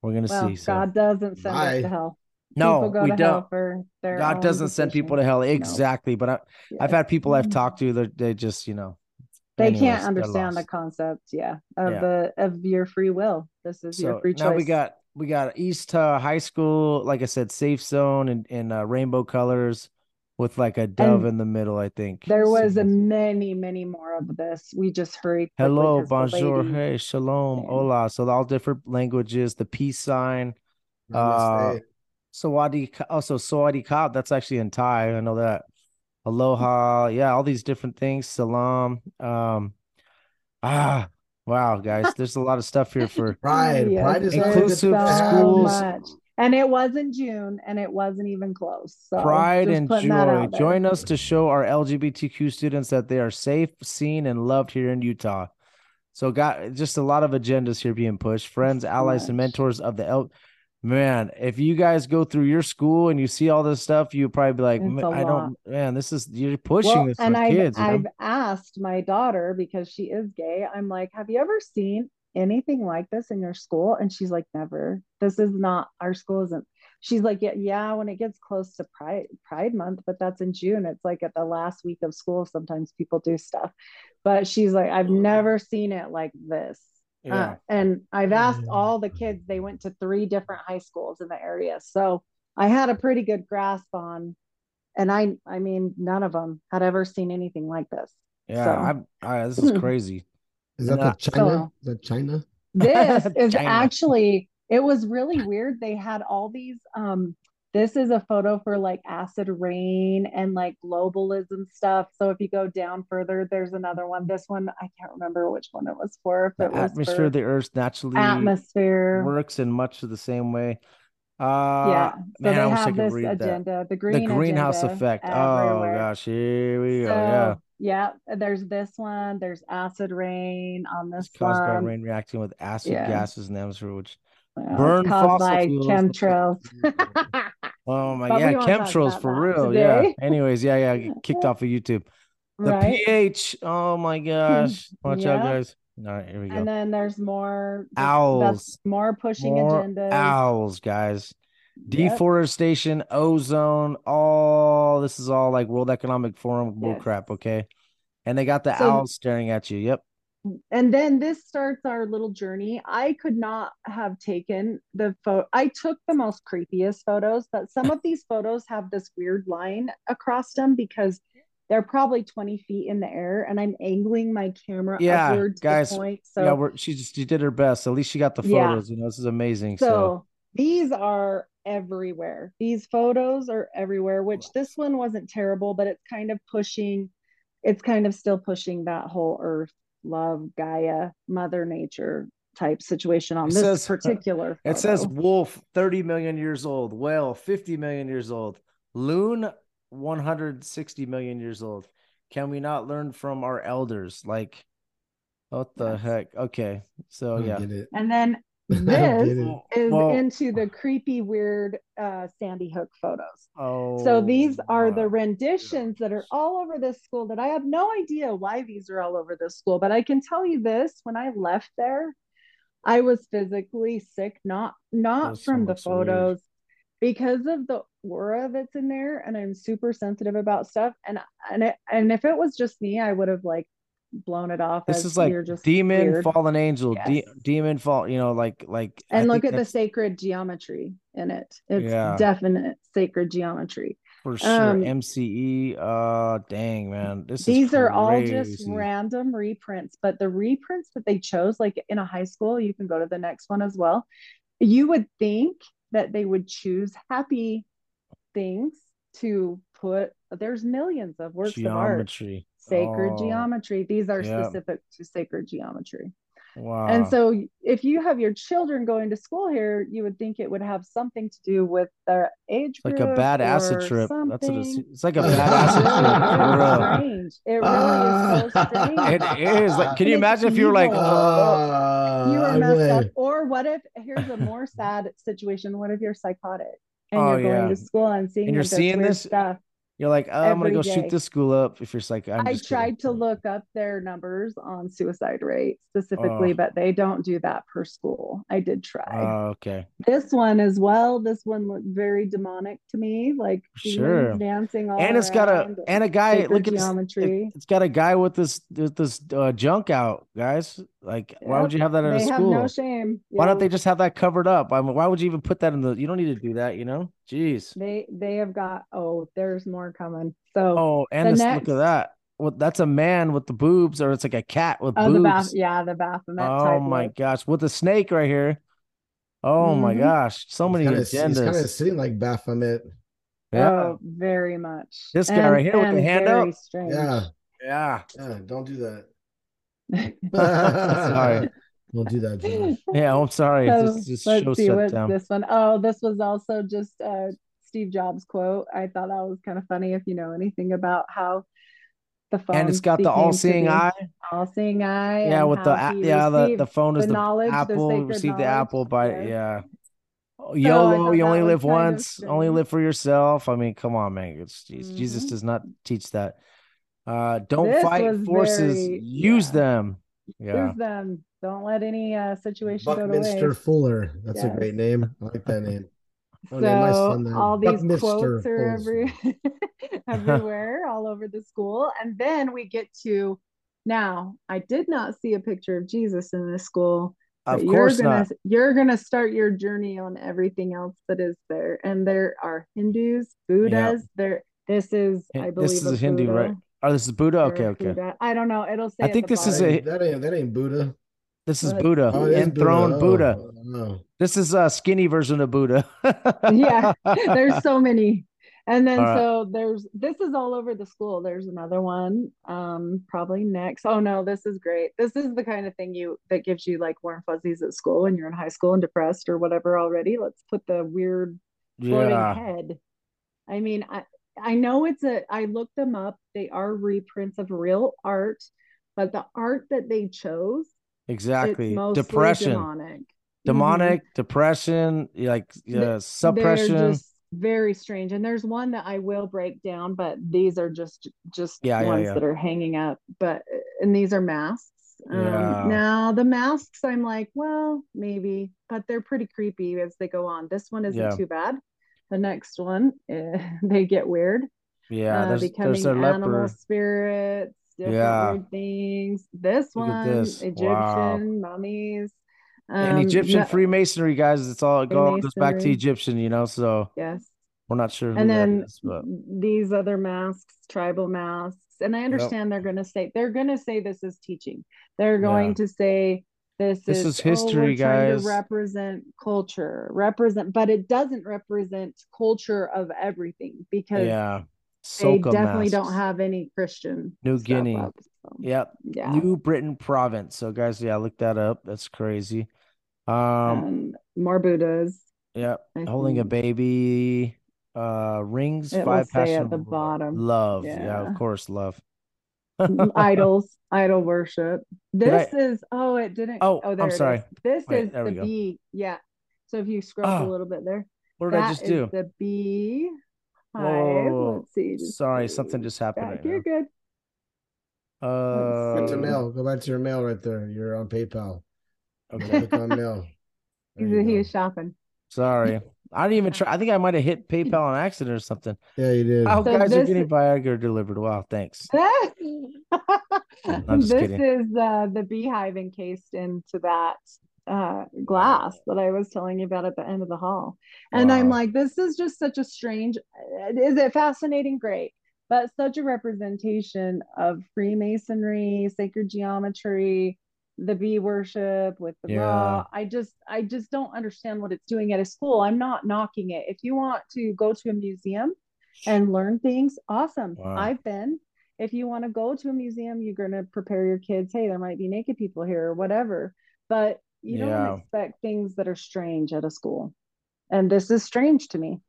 D: we're gonna
F: Well,
D: see. So
F: God doesn't send us to hell.
D: No,
F: go
D: we
F: to
D: don't.
F: hell for their
D: God doesn't send people to
F: decisions.
D: hell.
F: No.
D: Exactly. But I, I've had people I've
F: Mhm.
D: talked to that they just, you know,
F: They
D: anyways,
F: can't understand the concept, yeah, of
D: Yeah.
F: the of your free will. This is your free choice.
D: now we got we got East uh, High School, like I said, safe zone and in uh, rainbow colors with like a dove
F: And
D: in the middle. I think
F: there was a
D: So-
F: many, many more of this. We just hurried. quickly
D: hello,
F: 'cause the
D: bonjour,
F: lady-
D: hey, shalom,
F: Yeah.
D: hola. So all different languages, the peace sign. Uh,
E: Namaste.
D: Sawadi, also Sawadi Kab, that's actually in Thai. I know that. Aloha, yeah, all these different things. Salam. Um, ah, wow, guys, there's a lot of stuff here for
E: Pride.
F: Yes,
E: Pride is
D: Inclusive
F: so
D: schools.
F: much. And it was in June, and it wasn't even close. So
D: pride
F: just
D: and joy. Join us to show our LGBTQ students that they are safe, seen, and loved here in Utah. So, got just a lot of agendas here being pushed. Friends, allies, and mentors of the L. Man, if you guys go through your school and you see all this stuff, you probably be like, "M- don't, man, this is you're pushing
F: Well,
D: this
F: and I've,
D: kids. you know?
F: I've asked my daughter because she is gay. I'm like, have you ever seen anything like this in your school? And she's like, never. This is not our school isn't. She's like, yeah, yeah. When it gets close to Pride Pride Month, but that's in June. It's like at the last week of school. Sometimes people do stuff, but she's like, I've never seen it like this. Uh, and I've asked all the kids. They went to three different high schools in the area, so I had a pretty good grasp on. And I, I mean, none of them had ever seen anything like this.
D: yeah,
F: so-
D: I'm, I, this is crazy.
E: Is that
D: Nah.
E: the China?
F: So-
E: Is that China?
F: This is
D: China.
F: actually, it was really weird. They had all these, um, this is a photo for like acid rain and like globalism stuff. So if you go down further, there's another one. This one, I can't remember which one it was for. If
D: The
F: it was
D: atmosphere
F: for
D: of the Earth naturally
F: atmosphere.
D: works in much of the same way. Uh,
F: yeah. So
D: man,
F: they
D: I
F: have this
D: read that.
F: agenda, the
D: the greenhouse
F: agenda
D: effect. Oh gosh, here we go. Yeah,
F: yeah, there's this one. There's acid rain on this
D: it's caused by rain reacting with acid
F: Yeah.
D: gases in the atmosphere, which burn
F: caused
D: fossil
F: by
D: fuels.
F: chemtrails.
D: oh my
F: But
D: yeah, chemtrails for real. Yeah. Anyways, yeah, yeah, kicked off of YouTube. The
F: right.
D: pH. Oh my gosh, watch out, guys. All right, here we go.
F: And then there's more
D: Owls.
F: that's More pushing
D: More
F: agendas.
D: owls, guys.
F: Yep.
D: Deforestation, ozone, all this is all like World Economic Forum bull
F: Yes.
D: crap, okay? And they got the
F: So-
D: owls staring at you. Yep.
F: And then this starts our little journey. I could not have taken the photo. I took the most creepiest photos, but some of these photos have this weird line across them because they're probably 20 feet in the air and I'm angling my camera
D: Yeah,
F: upward to
D: guys,
F: the point. So,
D: yeah, we're, she just she did her best. At least she got the
F: Yeah.
D: photos. You know, this is amazing.
F: so,
D: So,
F: these are everywhere. These photos are everywhere, which this one wasn't terrible, but it's kind of pushing, it's kind of still pushing that whole earth, love, Gaia, Mother Nature type situation on
D: It
F: this
D: says- uh,
F: particular.
D: it says wolf 30 million years old, whale 50 million years old, loon 160 million years old. Can we not learn from our elders? Like, what the
F: Yes.
D: heck? Okay, so yeah.
F: And then
E: I don't
F: this is
D: Well-
F: into the creepy, weird uh, Sandy Hook photos.
D: Oh,
F: So these are the
D: my
F: renditions that are all over this school that I have no idea why these are all over this school, but I can tell you this when I left there, I was physically sick, not not
D: Those so
F: from the
D: looks weird.
F: photos, because of the aura that's in there, and I'm super sensitive about stuff. And and it, and if it was just me, I would have like blown it off.
D: This
F: as
D: is like
F: you're just
D: demon,
F: weird.
D: fallen angel, de- demon, fall. You know, like like. I
F: And look at the sacred geometry in it. It's
D: Yeah.
F: definite sacred geometry.
D: for sure.
F: um,
D: MCE. Uh, dang man, this
F: These are all just random reprints, but the reprints that they chose, like in a high school, you can go to the next one as well. You would think that they would choose happy things to put, there's millions of works of art,
D: geometry.
F: Sacred
D: Oh,
F: geometry. These are
D: yeah.
F: specific to sacred geometry.
D: Wow.
F: And so if you have your children going to school here, you would think it would have something to do with their age
D: It's like
F: group
D: a bad acid
F: or
D: trip. That's what it's. It's like a bad acid trip.
F: really
D: For real.
F: strange. It really is so strange.
D: It is like. Can you
F: it's
D: imagine if you were like,
F: evil.
E: Uh,
F: you are messed
E: like-
F: up. Or what if here's a more sad situation? What if you're psychotic and
D: Oh,
F: you're going
D: yeah.
F: to school and seeing
D: And you're seeing this
F: stuff?
D: You're like, oh, I'm gonna go shoot
F: day.
D: this school up. If you're like,
F: I tried to look up their numbers on suicide rate specifically,
D: Oh.
F: but they don't do that per school. I did try.
D: Oh, okay.
F: this one as well. This one looked very demonic to me, like
D: Sure.
F: dancing all
D: and it's got a and a guy. Look at this.
F: geometry.
D: It, has got a guy with this with this uh, junk out, guys. Like, why would you have that at a
F: they have
D: school?
F: no shame.
D: Why don't they just have that covered up? I mean, why would you even put that in the? You don't need to do that, you know. Jeez.
F: They they have got. Oh, there's more coming. So
D: Oh, and
F: the
D: this,
F: next-
D: look at that. Well, that's a man with the boobs, or it's like a cat with
F: oh,
D: boobs.
F: the bath. Yeah, the Baphomet.
D: oh
F: type
D: my
F: look.
D: gosh, with a snake right here. Oh my
F: Mhm.
D: gosh, so many agendas.
E: He's kind of sitting like Baphomet.
D: yeah,
F: Oh, very much.
D: This guy right here with the hand
F: very
D: up?
F: Strange.
E: Yeah,
D: yeah,
E: yeah. Don't do that.
D: Sorry.
E: Don't do that. Josh.
D: yeah. I'm sorry.
F: So,
D: this this
F: let's
D: show
F: see what's
D: down.
F: this one. Oh, this was also just uh Steve Jobs quote. I thought that was kind of funny if you know anything about how the phone
D: And it's got the all-seeing eye.
F: all-seeing eye.
D: Yeah, with the yeah the, the phone is
F: the knowledge,
D: apple receive the apple by
F: Yes.
D: yeah. YOLO,
F: thought
D: you only live once, only live for yourself. I mean, come on, man. It's, it's- Jesus does not teach that. Uh, don't
F: This
D: fight forces,
F: very-
D: use
F: yeah.
D: them. Yeah.
F: Use them. Don't let any uh situation go to
E: Buckminster
F: waste.
E: Fuller. That's a great name. I like that name.
F: So
E: name my son that.
F: all these
E: Buckminster
F: quotes are every everywhere, all over the school. And then we get to now. I did not see a picture of Jesus in this school.
D: Of course
F: you're gonna
D: not.
F: you're gonna start your journey on everything else that is there. And there are Hindus, Buddhas. There, this is
D: Hin-
F: I believe
D: this is a
F: a
D: Hindu,
F: Buddha.
D: right? Oh, this is Buddha. Okay, okay.
F: Buddha. I don't know. It'll say.
D: I think
F: the
D: this is a-
E: that ain't that ain't Buddha.
D: This is Buddha,
E: Oh,
D: enthroned Buddha.
E: Oh, oh.
D: This is a skinny version of Buddha.
F: yeah there's so many and then
D: All right.
F: so there's this is all over the school there's another one um probably next oh no this is great this is the kind of thing you that gives you like warm fuzzies at school when you're in high school and depressed or whatever already let's put the weird floating
D: yeah.
F: head i mean i i know it's a i looked them up they are reprints of real art but the art that they chose
D: Exactly. Depression.
F: demonic.
D: Demonic, depression, like uh, suppression.
F: They're just very strange. And there's one that I will break down, but these are just just
D: Yeah, yeah,
F: ones
D: yeah.
F: that are hanging up. But and these are masks.
D: Yeah.
F: Um, now the masks, I'm like, well, maybe, but they're pretty creepy as they go on. This one isn't
D: Yeah.
F: too bad. The next one, eh, they get weird.
D: yeah,
F: uh,
D: there's,
F: becoming
D: there's
F: animal
D: leper.
F: spirits, different
D: Yeah.
F: weird things. This one,
D: this.
F: Egyptian
D: Wow.
F: mummies.
D: and
F: Um,
D: Egyptian
F: no-
D: Freemasonry, guys, it's all it all goes back to Egyptian, you know. So
F: yes.
D: we're not sure
F: and then
D: is,
F: these other masks tribal masks and i understand they're going to say they're going to say this is teaching they're going
D: Yeah.
F: to say this,
D: This
F: is,
D: is
F: oh,
D: history,
F: trying
D: guys."
F: represent culture represent but it doesn't represent culture of everything because
D: yeah,
F: they definitely
D: masks.
F: don't have any christian
D: New Guinea.
F: up, so,
D: Yep,
F: yeah
D: New Britain province. So guys, yeah, look that up. That's crazy. Um,
F: and more buddhas
D: yep,
F: I
D: holding a baby. Uh, rings
F: It
D: five
F: say at the bottom.
D: love. Yeah.
F: Yeah.
D: of course, love.
F: idols idol worship
D: Did I-
F: this is oh it didn't
D: Oh,
F: oh
D: I'm
F: there it is.
D: sorry.
F: this
D: Wait,
F: is the b yeah so if you scroll
D: Oh,
F: a little bit there
D: What did I just
F: is
D: do?
F: the b
D: Whoa,
F: let's see just
D: sorry,
F: go
D: something just happened
F: back.
D: right
F: you're
D: now.
F: good
E: Go back to
D: Uh,
E: mail. Go back to your mail right there. You're on PayPal.
D: Okay.
E: Click on mail. There
F: He's, he
E: go.
F: was shopping.
D: Sorry. I didn't even try. I think I might have hit PayPal on accident or something.
E: Yeah, you did.
D: Oh,
F: So
D: guys are
F: this-
D: getting Viagra delivered. Wow, thanks.
F: this
D: kidding.
F: is uh, the beehive encased into that uh, glass that I was telling you about at the end of the hall. And I'm like, this is just such a strange, is it fascinating? Great. But such a representation of Freemasonry, sacred geometry, the bee worship with the raw. I just, I just don't understand what it's doing at a school. I'm not knocking it. If you want to go to a museum and learn things, awesome.
D: Wow.
F: I've been. If you want to go to a museum, you're going to prepare your kids. Hey, there might be naked people here or whatever. But you
D: Yeah.
F: don't expect things that are strange at a school. And this is strange to me.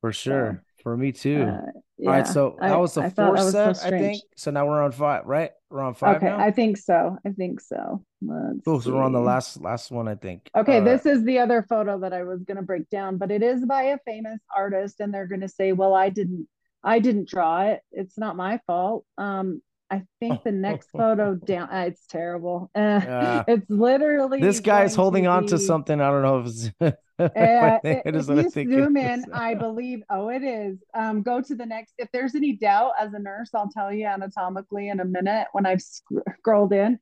D: For sure. For me too.
F: Uh,
D: All right,
F: yeah,
D: so that
F: I-
D: was the
F: I
D: fourth
F: that was so
D: set, I think. So now we're on five, right? We're on five
F: Okay,
D: now.
F: I think so. I think so. Let's
D: cool. So we're on the last last one, I think.
F: Okay,
D: Uh,
F: this is the other photo that I was going to break down, but it is by a famous artist and they're going to say, "Well, I didn't I didn't draw it. It's not my fault." Um I think the next photo down uh, it's terrible. Uh,
D: Yeah.
F: it's literally
D: this guy's holding
F: to
D: on to something. I don't know if it's.
F: Uh,
D: I
F: if
D: it is
F: if
D: I
F: you
D: think
F: zoom
D: is.
F: in, I believe, oh, it is. Um, go to the next. If there's any doubt as a nurse, I'll tell you anatomically in a minute when I've scrolled in.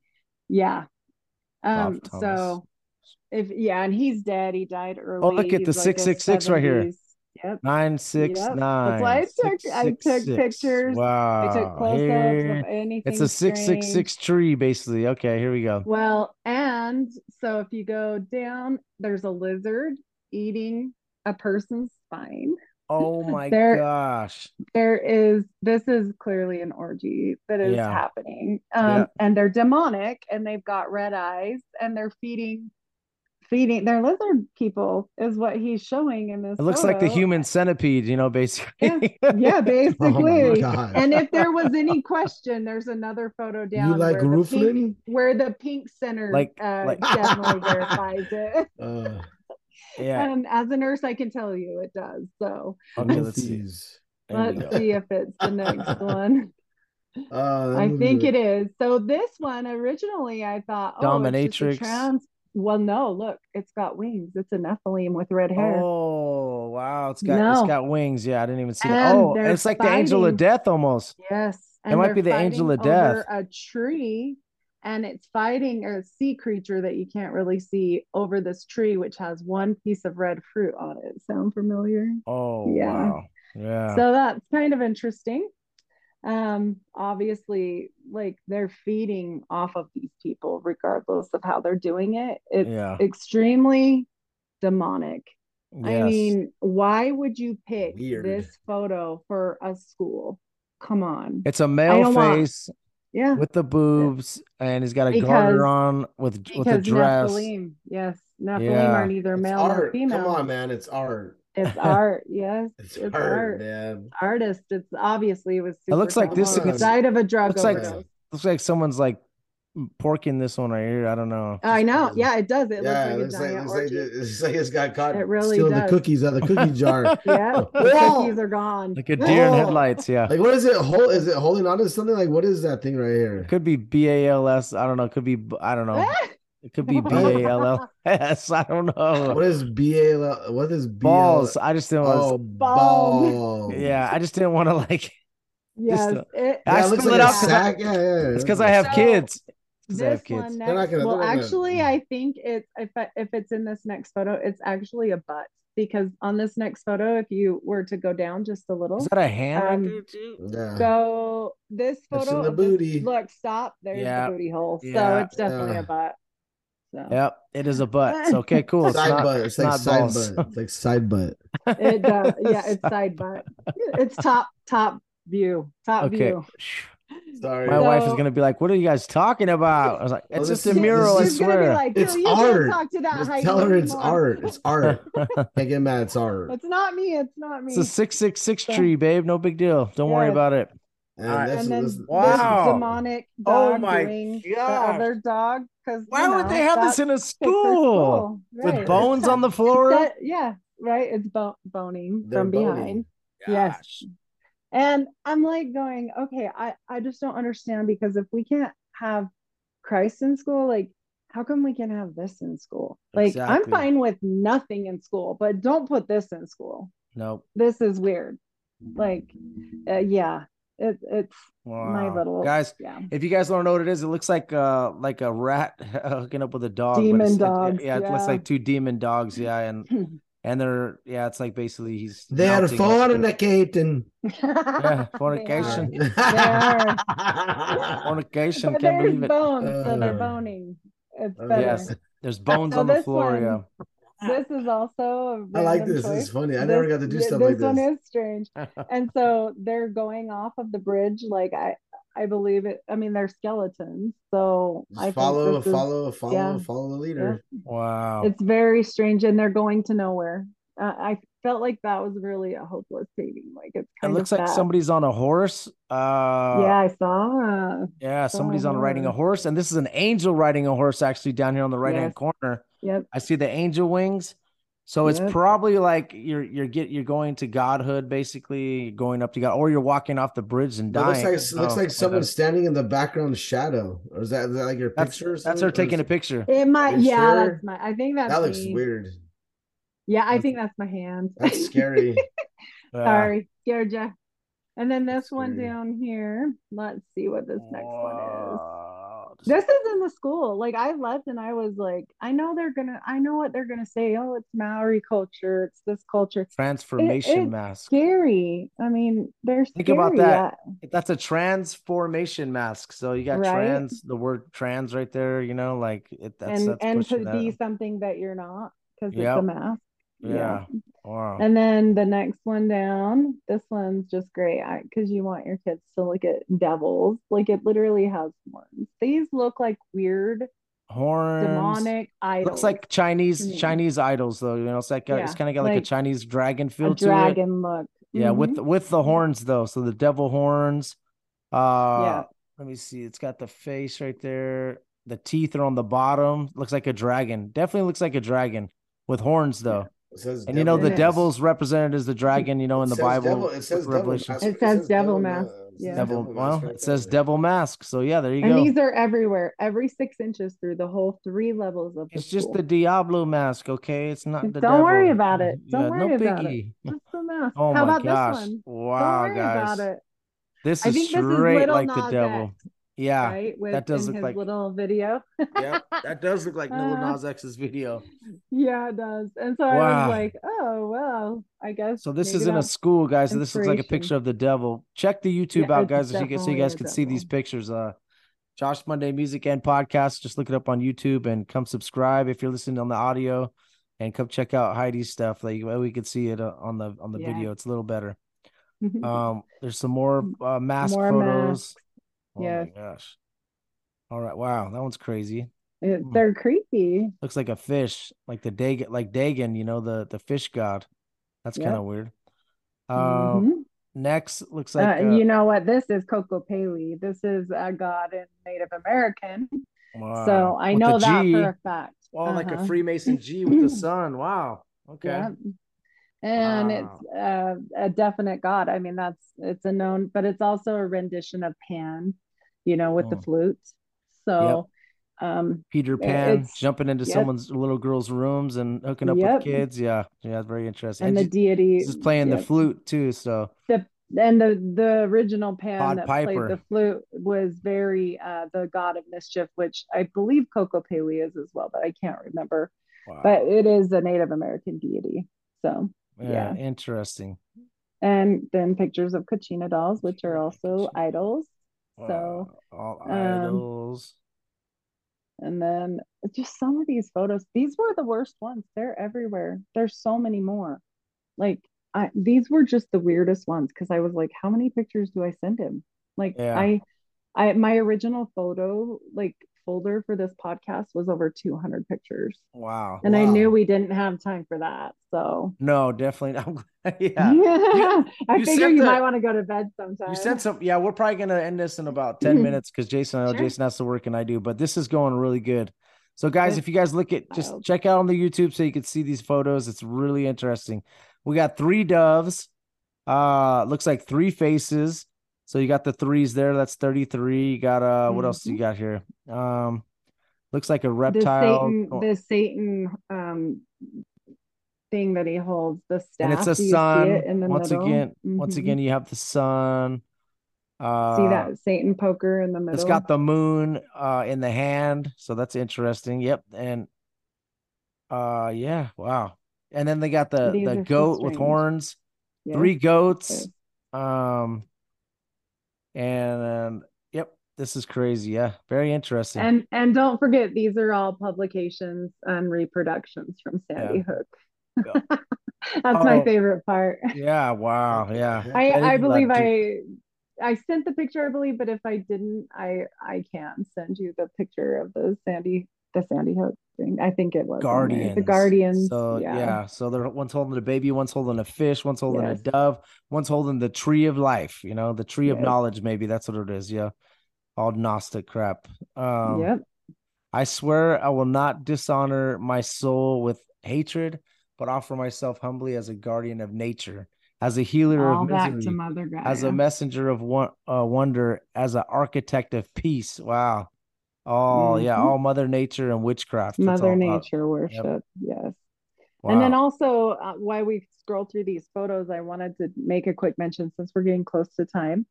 F: Yeah. Um, so if yeah, and he's dead. He died early.
D: Oh, look at the
F: He's like a
D: 666 right here.
F: 70s. Yep.
D: Nine six
F: Yep.
D: nine.
F: That's why I took- I took
D: 666.
F: pictures.
D: Wow.
F: I took close-ups of anything.
D: It's a six six
F: strange.
D: six tree, basically. Okay, here we go.
F: Well, and so if you go down, there's a lizard eating a person's spine.
D: Oh my
F: There-
D: gosh.
F: There is this is clearly an orgy that is
D: Yeah.
F: happening. Um,
D: Yeah.
F: and they're demonic and they've got red eyes and they're feeding feeding they're lizard people is what he's showing in this.
D: It looks like the human centipede, you know, basically.
F: Yeah, basically.
E: Oh.
F: And if there was any question, there's another photo down
E: you like
F: where, the pink, where the pink center
D: Like-
F: uh,
D: like-
F: definitely verifies it.
E: Uh,
D: yeah.
F: And as a nurse, I can tell you it does. So
D: Okay, let's see.
E: roofies.
D: There we
F: let's see if it's the next one.
E: Uh,
F: I think it is. So this one originally I thought, oh, it's just a
D: Dominatrix.
F: trans. Well, no, look, it's got wings. It's a Nephilim with red hair.
D: Oh wow, it's got it's
F: No.
D: got wings. Yeah, I didn't even see that. Oh, it's like the angel of death almost.
F: Yes.
D: It might be the angel of death.
F: over A tree, and it's fighting a sea creature that you can't really see over this tree, which has one piece of red fruit on it. Sound familiar?
D: Oh
F: Yeah.
D: wow. Yeah.
F: So that's kind of interesting. Um, obviously, like they're feeding off of these people, regardless of how they're doing it. It's
D: Yeah.
F: extremely demonic. I mean, why would you pick
E: Weird.
F: this photo for a school? Come on.
D: it's a male
F: don't want-
D: face
F: Yeah.
D: with the boobs, and he's got a
F: Because-
D: garter on with with a dress.
F: Nephilim, yes, Nephilim
D: Yeah.
F: are neither
E: It's
F: male nor
E: art.
F: female.
E: Come on, man. It's art.
F: It's art, yes.
E: It's,
F: It's
E: art,
F: art.
E: man.
F: Artist. It's obviously it was.
D: It looks like this
E: is-
F: side of a drug
D: looks like- Looks like someone's like porking this one right here. I don't know.
F: I know. Yeah, it does. It
E: yeah,
F: looks
E: looks
F: like a
E: like,
F: giant
E: looks like,
F: orgy.
E: it looks like it's got caught
F: It really
E: stealing
F: does.
E: the cookies out of the cookie jar.
F: yeah, the cookies are gone.
D: Like a deer in headlights. Yeah.
E: Like, what is it? Hold, is it holding on to something? Like, what is that thing right here?
D: Could be B A L S. I don't know. Could be I don't know. It could be B A L L S. I don't know.
E: What is B A L? What is B A L?
D: Balls. I just didn't want
E: Oh,
F: Balls.
E: balls.
D: Yeah, I just didn't want to like.
F: yes, it,
D: I
E: Yeah, it looks
D: spilled
E: like
D: it
E: a
D: I-
E: Yeah, yeah.
D: It's because I have
F: So,
D: kids. 'Cause I have kids.
F: one
E: They're not
F: next.
E: gonna-
F: well,
E: they're gonna-
F: actually, I think it's if I- if it's in this next photo, it's actually a butt because on this next photo, if you were to go down just a little,
D: Is that a hand? right
F: Um.
E: Yeah.
F: So this photo
E: the
F: of this-
E: booty.
F: look, stop. There's
D: Yeah.
F: the booty hole. So
D: Yeah.
F: it's definitely
E: Yeah.
F: a butt. So
D: Yep, it is a butt. So, okay, cool. It's
E: side
D: not,
E: butt.
D: it's
E: It's like
D: not
E: side
D: balls.
E: butt. It's like side butt.
F: it does. Yeah, it's side butt. It's top top view. Top
D: Okay.
F: view.
E: Sorry.
D: My wife is gonna be like, "What are you guys talking about?" I was like,
E: Oh,
D: "It's
E: this
D: just a
E: is-
D: mural, I
E: this
F: gonna be
D: swear."
F: like,
E: It's
F: "Dude, you
E: art.
F: talk to that
E: Just tell her it's
F: anymore."
E: art. It's art. Can't get mad. It's art.
F: It's not me. It's not me.
D: It's a six six six tree, babe. No big deal. Don't worry about it.
E: And,
D: Alright.
E: this,
F: and then
E: this,
F: this
D: Wow.
F: demonic
D: Oh
F: dog
D: my
F: doing the other dog. Because
D: Why would they have this in a school with
F: Right.
D: bones on the floor?
F: That- yeah, right. It's bo- boning
E: They're
F: from
E: boning.
F: behind. Yes. And I'm like going, okay, I, I just don't understand because if we can't have Christ in school, like how come we can have this in school? Like, I'm fine with nothing in school, but don't put this in school.
D: Nope.
F: This is weird. Like, uh, yeah, it, it's my little
D: guys.
F: Yeah,
D: If you guys don't know what it is, it looks like uh like a rat hooking up with a dog.
F: Demon
D: it's- it-
F: dogs,
D: yeah, it looks like two demon dogs. Yeah, and and they're yeah, it's like basically he's
E: They are
D: mounting it.
E: fornicating.
D: Yeah, fornication.
F: are.
D: Fornication,
F: but
D: can't
F: there's
D: believe it.
F: bones, so they're
E: Uh,
F: boning. It's
E: uh,
F: better.
D: Yes, there's bones
F: So
D: on the floor.
F: one-
D: Yeah.
F: This is also a
E: I like
F: random
E: this. This
F: choice.
E: is funny. I never got to do
F: yeah,
E: stuff
F: this
E: like
F: one
E: this.
F: One is strange. and so they're going off of the bridge. Like I, I believe it. I mean, they're skeletons. So I
E: Just
F: think
E: follow,
F: is-
E: follow, follow,
F: yeah.
E: follow the leader.
D: Wow.
F: It's very strange, and they're going to nowhere. Uh, I felt like that was really a hopeless painting. Like it's
D: It looks
F: of
D: like
F: sad.
D: somebody's on a horse. Uh
F: yeah, I saw.
D: yeah, somebody's on riding a
F: horse.
D: horse, and this is an angel riding a horse actually down here on the right hand
F: Yes.
D: corner.
F: Yep.
D: I see the angel wings. So it's probably like you're you're get you're going to godhood basically, going up to God, or you're walking off the bridge and
E: It looks
D: dying.
E: like looks
D: Oh,
E: like
D: okay.
E: someone's standing in the background shadow. Or is that, is that like your
D: That's
E: picture? Or
D: that's
E: something?
D: her
E: Or
D: taking a picture.
F: It might. Yeah,
E: sure?
F: that's my. I think that's
E: That looks
F: me.
E: weird.
F: Yeah, I think that's my hand.
E: That's scary.
F: Sorry, scared ya. And then this
E: That's
F: one
E: scary.
F: down here. Let's see what this next one is. This is in the school. Like I left and I was like, I know they're gonna, I know what they're gonna say. Oh, it's Maori culture. It's this culture.
D: transformation
F: it's
D: mask.
F: Scary. I mean, they're
D: Think about that.
F: yeah.
D: That's a transformation mask. So you got
F: Right.
D: trans, the word trans right there. You know, like it, that's
F: and
D: that's
F: and to
D: that.
F: be something that you're not because
D: Yep.
F: it's a mask.
D: Yeah. Wow.
F: And then the next one down, this one's just great because you want your kids to look at devils. Like it literally has horns. These look like weird
D: Horns.
F: demonic idols.
D: Looks like Chinese. Chinese idols though. You know, it's like a, it's kind of got like, a Chinese dragon feel to it.
F: dragon look.
D: Yeah, with
F: Mhm.
D: the, with the horns though. So the devil horns. Uh
F: Yeah.
D: let me see. It's got the face right there. The teeth are on the bottom. Looks like a dragon. Definitely looks like a dragon with horns though.
E: It says
D: And you know the
F: Yes.
D: devil's represented as the dragon, you know, in
E: It
D: the
E: says
D: Bible.
E: devil- it says devil
D: Revelation.
E: mask.
F: It says devil mask,
E: ma- it says
F: yeah.
D: Devil,
E: mask
D: well,
E: right
D: it says
E: there.
D: devil mask. So yeah, there you
F: And
D: go.
F: And these are everywhere, every six inches through the whole three levels of the
D: It's just
F: school.
D: the Diablo mask, okay? It's not the devil.
F: Don't worry about it. Don't
D: Yeah,
F: worry
D: no
F: about it.
D: biggie.
F: Just the mask.
D: Oh
F: How
D: my
F: about
D: gosh.
F: this one?
D: Wow,
F: Don't worry
D: guys.
F: about it.
D: This
F: I
D: is
F: think this is
D: straight
F: little
D: like the devil.
F: X,
D: Yeah.
F: right? With
D: that does look
F: his
D: like-
F: little video.
D: Yep. That does look like Lil
F: Uh,
D: Nas X's video.
F: Yeah, it does. And so I was like, oh well, I guess.
D: So this is in a school, guys. So this looks like a picture of the devil. Check the YouTube
F: Yeah,
D: out, guys, so you can so you guys
F: a
D: can see these pictures. Uh Josh Monday Music and Podcast. Just look it up on YouTube and come subscribe if you're listening on the audio, and come check out Heidi's stuff. Like we can see it uh, on the on the
F: Yeah.
D: video. It's a little better. Um, there's some more uh, mask
F: More
D: photos.
F: masks.
D: Oh
F: Yes.
D: my gosh! All right, wow, that one's crazy.
F: It- they're creepy.
D: Looks like a fish, like the Dagon, like Dagon, you know, the the fish god. That's
F: Yep.
D: kind of weird. Um,
F: Mhm.
D: next looks like
F: uh,
D: uh,
F: you know what? This is Kokopelli. This is a god in Native American.
D: wow,
F: So I
D: with
F: know that for a fact.
D: Oh, like a
F: Uh-huh.
D: Freemason G with the sun. Wow. Okay.
F: Yeah. And
D: Wow.
F: it's uh, a definite god. I mean, that's it's a known, but it's also a rendition of Pan, you know, with the
D: Mm.
F: flute. So, um,
D: Peter Pan jumping into
F: yep.
D: someone's little girl's rooms and hooking up
F: Yep.
D: with kids. Yeah. Yeah. Very interesting.
F: and the
D: And
F: deity
D: he's just playing the flute too. So
F: the and the the original Pan
D: Pied
F: that
D: Piper.
F: played the flute was very uh the god of mischief, which I believe Kokopelli is as well, but I can't remember.
D: wow.
F: But it is a Native American deity. So
D: yeah,
F: yeah.
D: Interesting.
F: and then pictures of Kachina dolls, which are also
D: Kachina.
F: idols.
D: Wow.
F: So
D: all
F: um,
D: idols.
F: And then just some of these photos, these were the worst ones. They're everywhere. There's so many more. Like I these were just the weirdest ones because I was like, how many pictures do I send him? Like
D: Yeah.
F: I I my original photo like folder for this podcast was over 200 pictures.
D: Wow.
F: And I knew we didn't have time for that. So
D: No, definitely. Glad.
F: yeah,
D: Yeah.
F: I
D: you
F: figure you
D: the-
F: might want to go to bed sometime.
D: You sent some. Yeah, we're probably gonna end this in about ten minutes because Jason, I know.
F: Sure.
D: Jason has to work and I do, but this is going really good. So, guys, if you guys look at, just check out on the YouTube so you can see these photos. It's really interesting. We got three doves. Uh, looks like three faces. So you got the threes there. That's thirty-three. You got uh, what else you
F: Mm-hmm.
D: got here? Um, Looks like a reptile. The.
F: Satan,
D: or-
F: the Satan um thing that he holds, the staff.
D: and it's a
F: Do you see
D: sun.
F: it
D: once
F: middle?
D: again, once
F: Mhm.
D: again, you have the sun. Uh,
F: see that Satan poker in the middle.
D: It's got the moon uh in the hand, so that's interesting. Yep, and uh yeah, wow. And then they got the
F: These
D: the
F: are so
D: goat with horns,
F: Yes,
D: three goats. Um and um, yep, this is crazy. Yeah, very interesting.
F: And and don't forget these are all publications and reproductions from Sandy Hook.
D: Yeah.
F: That's my
D: Oh.
F: favorite part.
D: yeah, wow, yeah.
F: I,
D: didn't
F: I believe I I sent the picture, I believe, but if I didn't, I I can send you the picture of the Sandy the Sandy Hook thing. I think it was.
D: Guardians.
F: The Guardians.
D: So
F: yeah.
D: yeah. so they're one's holding a baby, one's holding a fish, one's holding
F: Yes.
D: a dove, one's holding the tree of life. You know, the tree of knowledge. Maybe that's what it is. Yeah, all Gnostic crap. Um,
F: yep.
D: I swear I will not dishonor my soul with hatred, but offer myself humbly as a guardian of nature, as a healer
F: All
D: of misery,
F: to Mother Gaia.
D: as a messenger of one, uh, wonder, as an architect of peace. Wow. All yeah,
F: Mhm.
D: all Mother Nature and witchcraft.
F: Mother Nature worship. Yes.
D: wow.
F: And then also, uh, while we scroll through these photos, I wanted to make a quick mention since we're getting close to time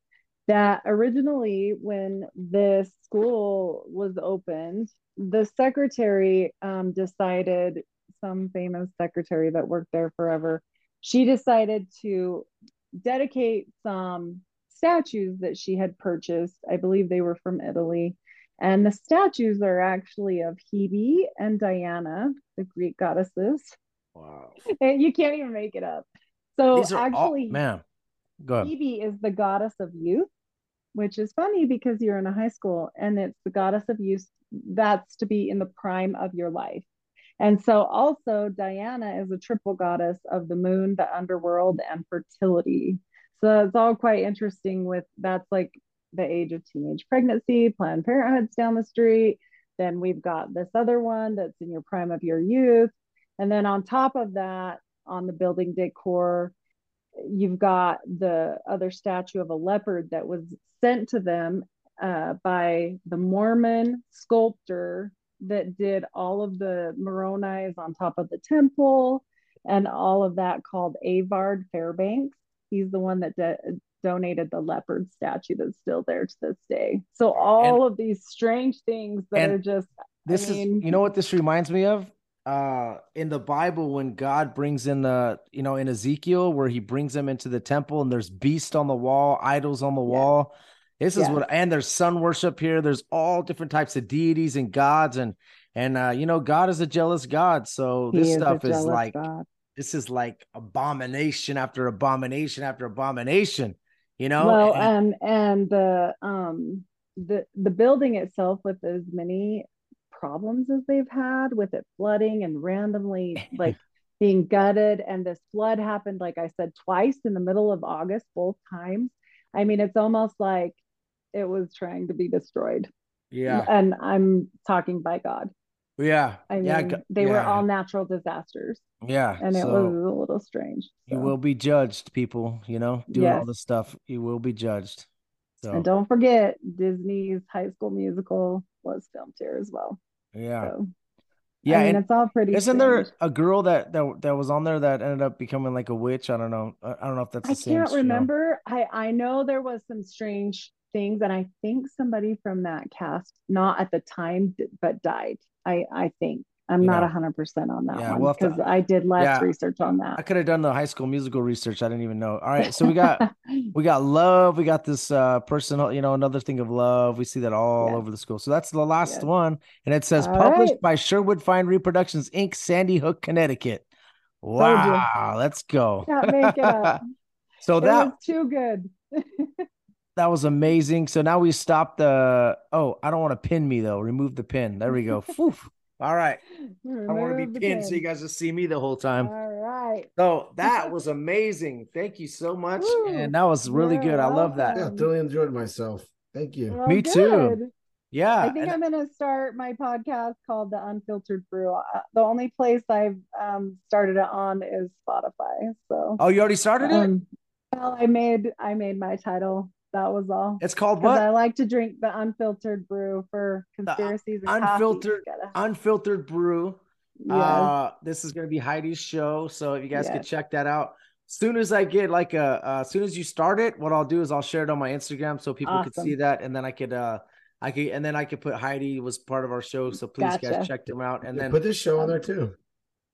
F: that originally, when this school was opened, the secretary um, decided, some famous secretary that worked there forever, she decided to dedicate some statues that she had purchased. I believe they were from Italy. And the statues are actually of Hebe and Diana, the Greek goddesses.
D: wow.
F: And you can't even make it up. So
D: are all-
F: actually,
D: man. Go ahead.
F: Hebe is the goddess of youth, which is funny because you're in a high school and it's the goddess of youth. That's to be in the prime of your life. And so also Diana is a triple goddess of the moon, the underworld, and fertility. So it's all quite interesting with that's like the age of teenage pregnancy, Planned Parenthood's down the street. Then we've got this other one that's in your prime of your youth. And then on top of that, on the building decor, you've got the other statue of a leopard that was sent to them uh, by the Mormon sculptor that did all of the Moroni's on top of the temple and all of that called Avard Fairbanks. He's the one that de- donated the leopard statue that's still there to this day. So all of these strange things that are just
D: This
F: mean-
D: is you know what this reminds me of? Uh in the Bible when God brings in the you know in Ezekiel where he brings them into the temple and there's beast on the wall, idols on the wall. This is what and there's sun worship here. There's all different types of deities and gods and and uh you know God is a jealous God. So this
F: is
D: stuff is like
F: God.
D: this is like abomination after abomination after abomination, you know?
F: well
D: And-
F: and and the um the the building itself with as many problems as they've had with it flooding and randomly like being gutted and this flood happened like i said twice in the middle of august both times i mean it's almost like it was trying to be destroyed
D: yeah.
F: and i'm talking by god
D: Yeah.
F: i mean
D: yeah.
F: they were all natural disasters
D: yeah.
F: and it
D: so-
F: was a little strange
D: You will be judged, people. You know, doing all
F: Yes.
D: this stuff, you will be judged. So
F: And don't forget, Disney's High School Musical was filmed here as well.
D: yeah,
F: So,
D: yeah.
F: I mean,
D: and
F: it's all pretty.
D: isn't there a girl that that that was on there that ended up becoming like a witch? I don't know. I don't know if that's the
F: I can't
D: show.
F: remember. I I know there was some strange things, and I think somebody from that cast, not at the time, but died. I I think I'm not
D: Yeah.
F: hundred percent on that
D: Yeah,
F: one
D: we'll
F: because I did less
D: Yeah.
F: research on that.
D: I could have done the High School Musical research. I didn't even know. All right, so we got we got love. We got this uh personal, you know, another thing of love. We see that all
F: Yes.
D: over the school. So that's the last one, and it says
F: All
D: published
F: right.
D: by Sherwood Fine Reproductions Inc., Sandy Hook, Connecticut. Wow, let's go.
F: Can't make it up.
D: so
F: it
D: that
F: was too good.
D: That was amazing. So now we stop the. Oh, I don't want to pin me though. Remove the pin. There we go. Phew. All right. I want to be pinned so you guys just see me the whole time.
F: All right.
D: So that was amazing. Thank you so much.
F: Woo.
D: And that was really
F: You're
D: good. I love that.
E: Yeah, thoroughly enjoyed myself. Thank you.
F: Well,
D: Me too. Yeah.
F: I think
D: and-
F: I'm going to start my podcast called The Unfiltered Brew. Uh, the only place I've um, started it on is Spotify. So,
D: oh, you already started it?
F: um, well, I made I made my title That was all.
D: It's called what?
F: I like to drink the unfiltered brew for conspiracies and
D: unfiltered-
F: coffee.
D: Unfiltered Brew.
F: Yes.
D: Uh, this is going to be Heidi's show, so if you guys could check that out. As soon as I get like a, uh, as soon as you start it, what I'll do is I'll share it on my Instagram so people could see that, and then I could, uh, I could, and then I could put Heidi was part of our show, so please guys check them out, and
E: Yeah,
D: then
E: put this show on there too.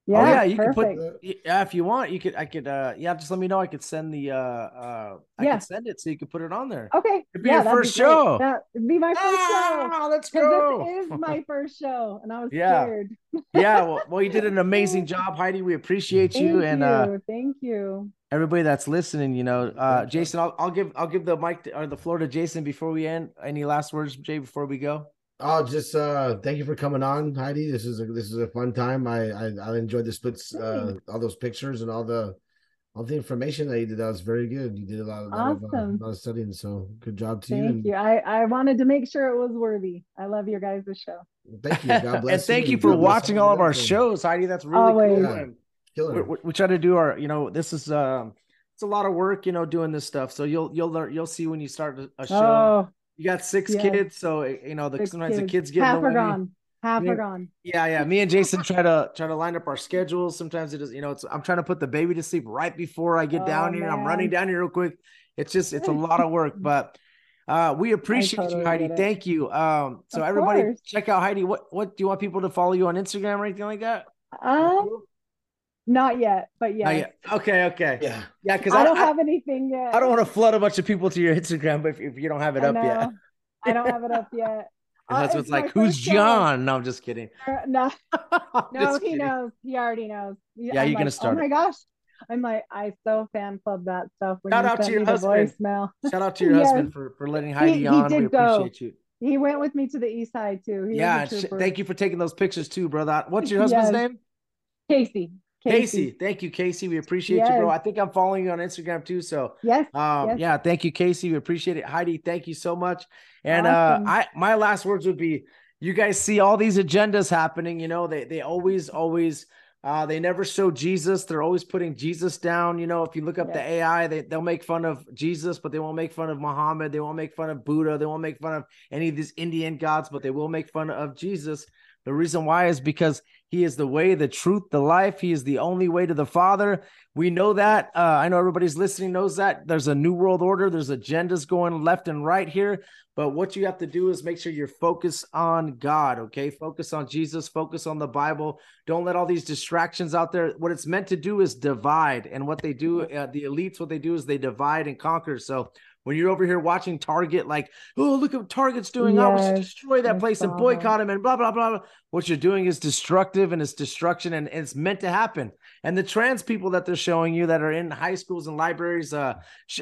F: Yeah,
D: oh yeah, you
F: perfect.
D: can put yeah if you want, you could, I could, uh, yeah, just let me know. I could send the, uh, uh, I
F: Yeah.
D: could send it so you could put it on there.
F: Okay.
D: It'd be
F: yeah,
D: your first
F: be
D: show.
F: That'd be my first show.
D: Ah, let's
F: 'Cause
D: go.
F: This is my first show, and I was
D: Yeah.
F: scared.
D: yeah, well, well, you did an amazing job, Heidi. We appreciate
F: Thank
D: you,
F: you.
D: and uh,
F: Thank you.
D: everybody that's listening. You know, uh, Jason, I'll, I'll give I'll give the mic to, or the floor to Jason before we end. Any last words, Jay, before we go?
E: Oh, just uh thank you for coming on, Heidi. This is a this is a fun time. I I, I enjoyed the splits, uh, all those pictures and all the all the information that you did. That was very good. You did a lot, of lot, of, uh,
F: Awesome.
E: lot of studying, so good job to you.
F: Thank you. I, I wanted to make sure it was worthy. I love your guys' show.
E: Thank you. God bless you.
D: and thank you
E: and
D: for watching all of our shows, Heidi. That's really
F: Always.
D: cool.
E: Yeah. Killer.
D: we, we, we try to do our, you know, this is um, it's a lot of work, you know, doing this stuff. So you'll you'll learn, you'll see when you start a- a show.
F: Oh,
D: You got six
F: Yes.
D: kids, so you know the, sometimes the
F: kids.
D: kids get
F: half are gone. Half
D: Yeah.
F: are gone.
D: Yeah, yeah. Me and Jason try to try to line up our schedules. Sometimes it is, you know, it's I'm trying to put the baby to sleep right before I get
F: Oh,
D: down here. I'm running down here real quick. It's just it's a lot of work, but uh we appreciate
F: totally
D: you, Heidi. Thank you. Um, so
F: Of
D: everybody
F: course.
D: check out Heidi. What what do you want people to follow you on Instagram or anything like that?
F: Um, not yet, but yeah.
D: yet. Okay, okay.
E: yeah.
D: Yeah, because
F: I
D: I,
F: don't
D: I,
F: have anything yet.
D: I don't want to flood a bunch of people to your Instagram, but if, if you don't have it
F: I
D: up yet.
F: I don't have it up yet.
D: Your
F: Uh,
D: husband's
F: it's my
D: like, "Who's
F: first show.
D: John?" No, I'm just kidding.
F: Uh, No, no, he
D: kidding.
F: knows. He already knows.
D: Yeah,
F: I'm
D: you're gonna start
F: Oh my gosh. I'm like, I so fan club that stuff. When
D: Shout
F: you
D: out to your
F: the
D: husband.
F: voicemail.
D: Shout out to your
F: Yes.
D: husband for for letting Heidi
F: he
D: on. We
F: did go.
D: appreciate you.
F: He went with me to the east side too. He
D: yeah,
F: was a
D: and sh- thank you for taking those pictures too, brother. What's your husband's
F: Yes.
D: name?
F: Casey.
D: Casey. Thank you, Casey. We appreciate you, bro. I think I'm following you on Instagram too. So
F: Yes.
D: um
F: Yes.
D: yeah, thank you, Casey. We appreciate it. Heidi, thank you so much. And
F: Awesome.
D: uh I my last words would be you guys see all these agendas happening, you know, they they always, always uh they never show Jesus. They're always putting Jesus down. You know, if you look up the AI, they, they'll make fun of Jesus, but they won't make fun of Muhammad, they won't make fun of Buddha, they won't make fun of any of these Indian gods, but they will make fun of Jesus. The reason why is because he is the way, the truth, the life. He is the only way to the Father. We know that. Uh, I know everybody's listening knows that. There's a new world order. There's agendas going left and right here. But what you have to do is make sure you're focused on God, okay? Focus on Jesus, focus on the Bible. Don't let all these distractions out there. What it's meant to do is divide. And what they do, uh, the elites, what they do is they divide and conquer. So when you're over here watching Target, like, oh, look at what Target's doing. Oh, we should destroy that
F: I
D: place and boycott him and blah, blah, blah, blah. What you're doing is destructive and it's destruction and, and it's meant to happen. And the trans people that they're showing you that are in high schools and libraries, uh,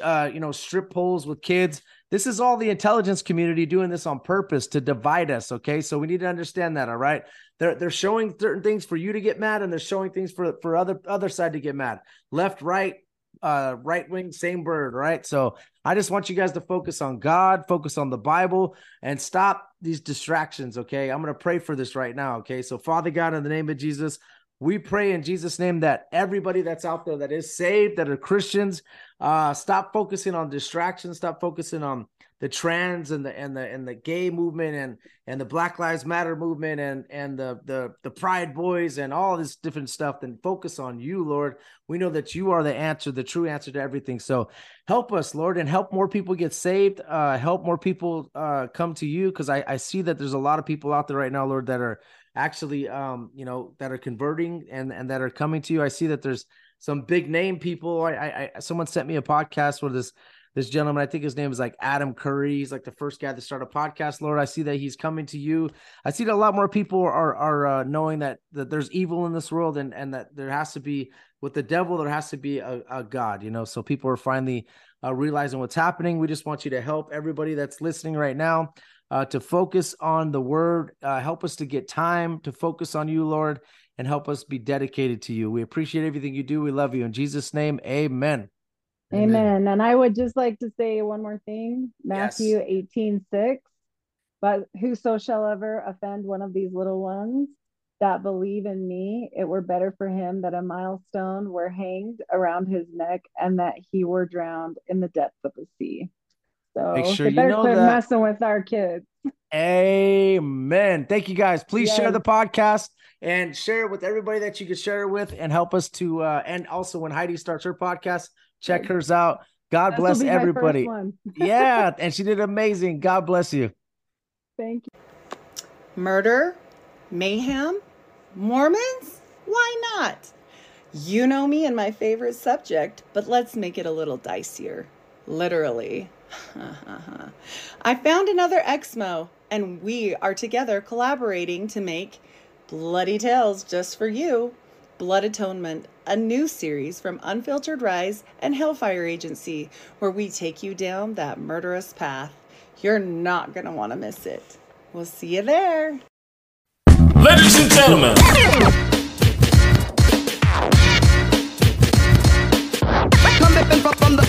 D: uh, you know, strip poles with kids. This is all the intelligence community doing this on purpose to divide us. Okay, so we need to understand that. All right, they're they're showing certain things for you to get mad, and they're showing things for for other other side to get mad. Left, right, uh, right wing, same bird. Right. So I just want you guys to focus on God, focus on the Bible, and stop these distractions. Okay, I'm gonna pray for this right now. Okay, so Father God, in the name of Jesus. We pray in Jesus' name that everybody that's out there that is saved, that are Christians, uh, stop focusing on distractions, stop focusing on the trans and the and the and the gay movement and and the Black Lives Matter movement and and the the the Pride Boys and all this different stuff. Then focus on you, Lord. We know that you are the answer, the true answer to everything. So help us, Lord, and help more people get saved. Uh, help more people uh, come to you because I I see that there's a lot of people out there right now, Lord, that are actually um you know that are converting and and that are coming to you. I see that there's some big name people. I I, I someone sent me a podcast where this this gentleman, I think his name is like Adam Curry. He's like the first guy to start a podcast. Lord, I see that he's coming to you. I see that a lot more people are are uh, knowing that that there's evil in this world and and that there has to be with the devil there has to be a, a God. You know, so people are finally uh, realizing what's happening. We just want you to help everybody that's listening right now uh, to focus on the Word. Uh, help us to get time to focus on you, Lord, and help us be dedicated to you. We appreciate everything you do. We love you in Jesus' name. Amen.
F: Amen. And I would just like to say one more thing.
D: Yes.
F: Matthew 18, 6. But whoso shall ever offend one of these little ones that believe in me, it were better for him that a milestone were hanged around his neck and that he were drowned in the depths of the sea.
G: So
D: Make sure you know
G: quit
D: that.
G: messing with our kids.
D: Amen. Thank you guys. Please share the podcast and share it with everybody that you can share it with and help us to uh and also when Heidi starts her podcast, check
G: Yes.
D: hers out. God
G: This
D: bless
G: be my first
D: everybody. yeah, and she did amazing. God bless you.
G: Thank you.
F: Murder? Mayhem? Mormons? Why not? You know me and my favorite subject, but let's make it a little dicier. Literally. I found another Exmo, and we are together collaborating to make Bloody Tales just for you. Blood Atonement, a new series from Unfiltered Rise and Hellfire Agency, where we take you down that murderous path. You're not going to want to miss it. We'll see you there.
H: Ladies and gentlemen. Come from the,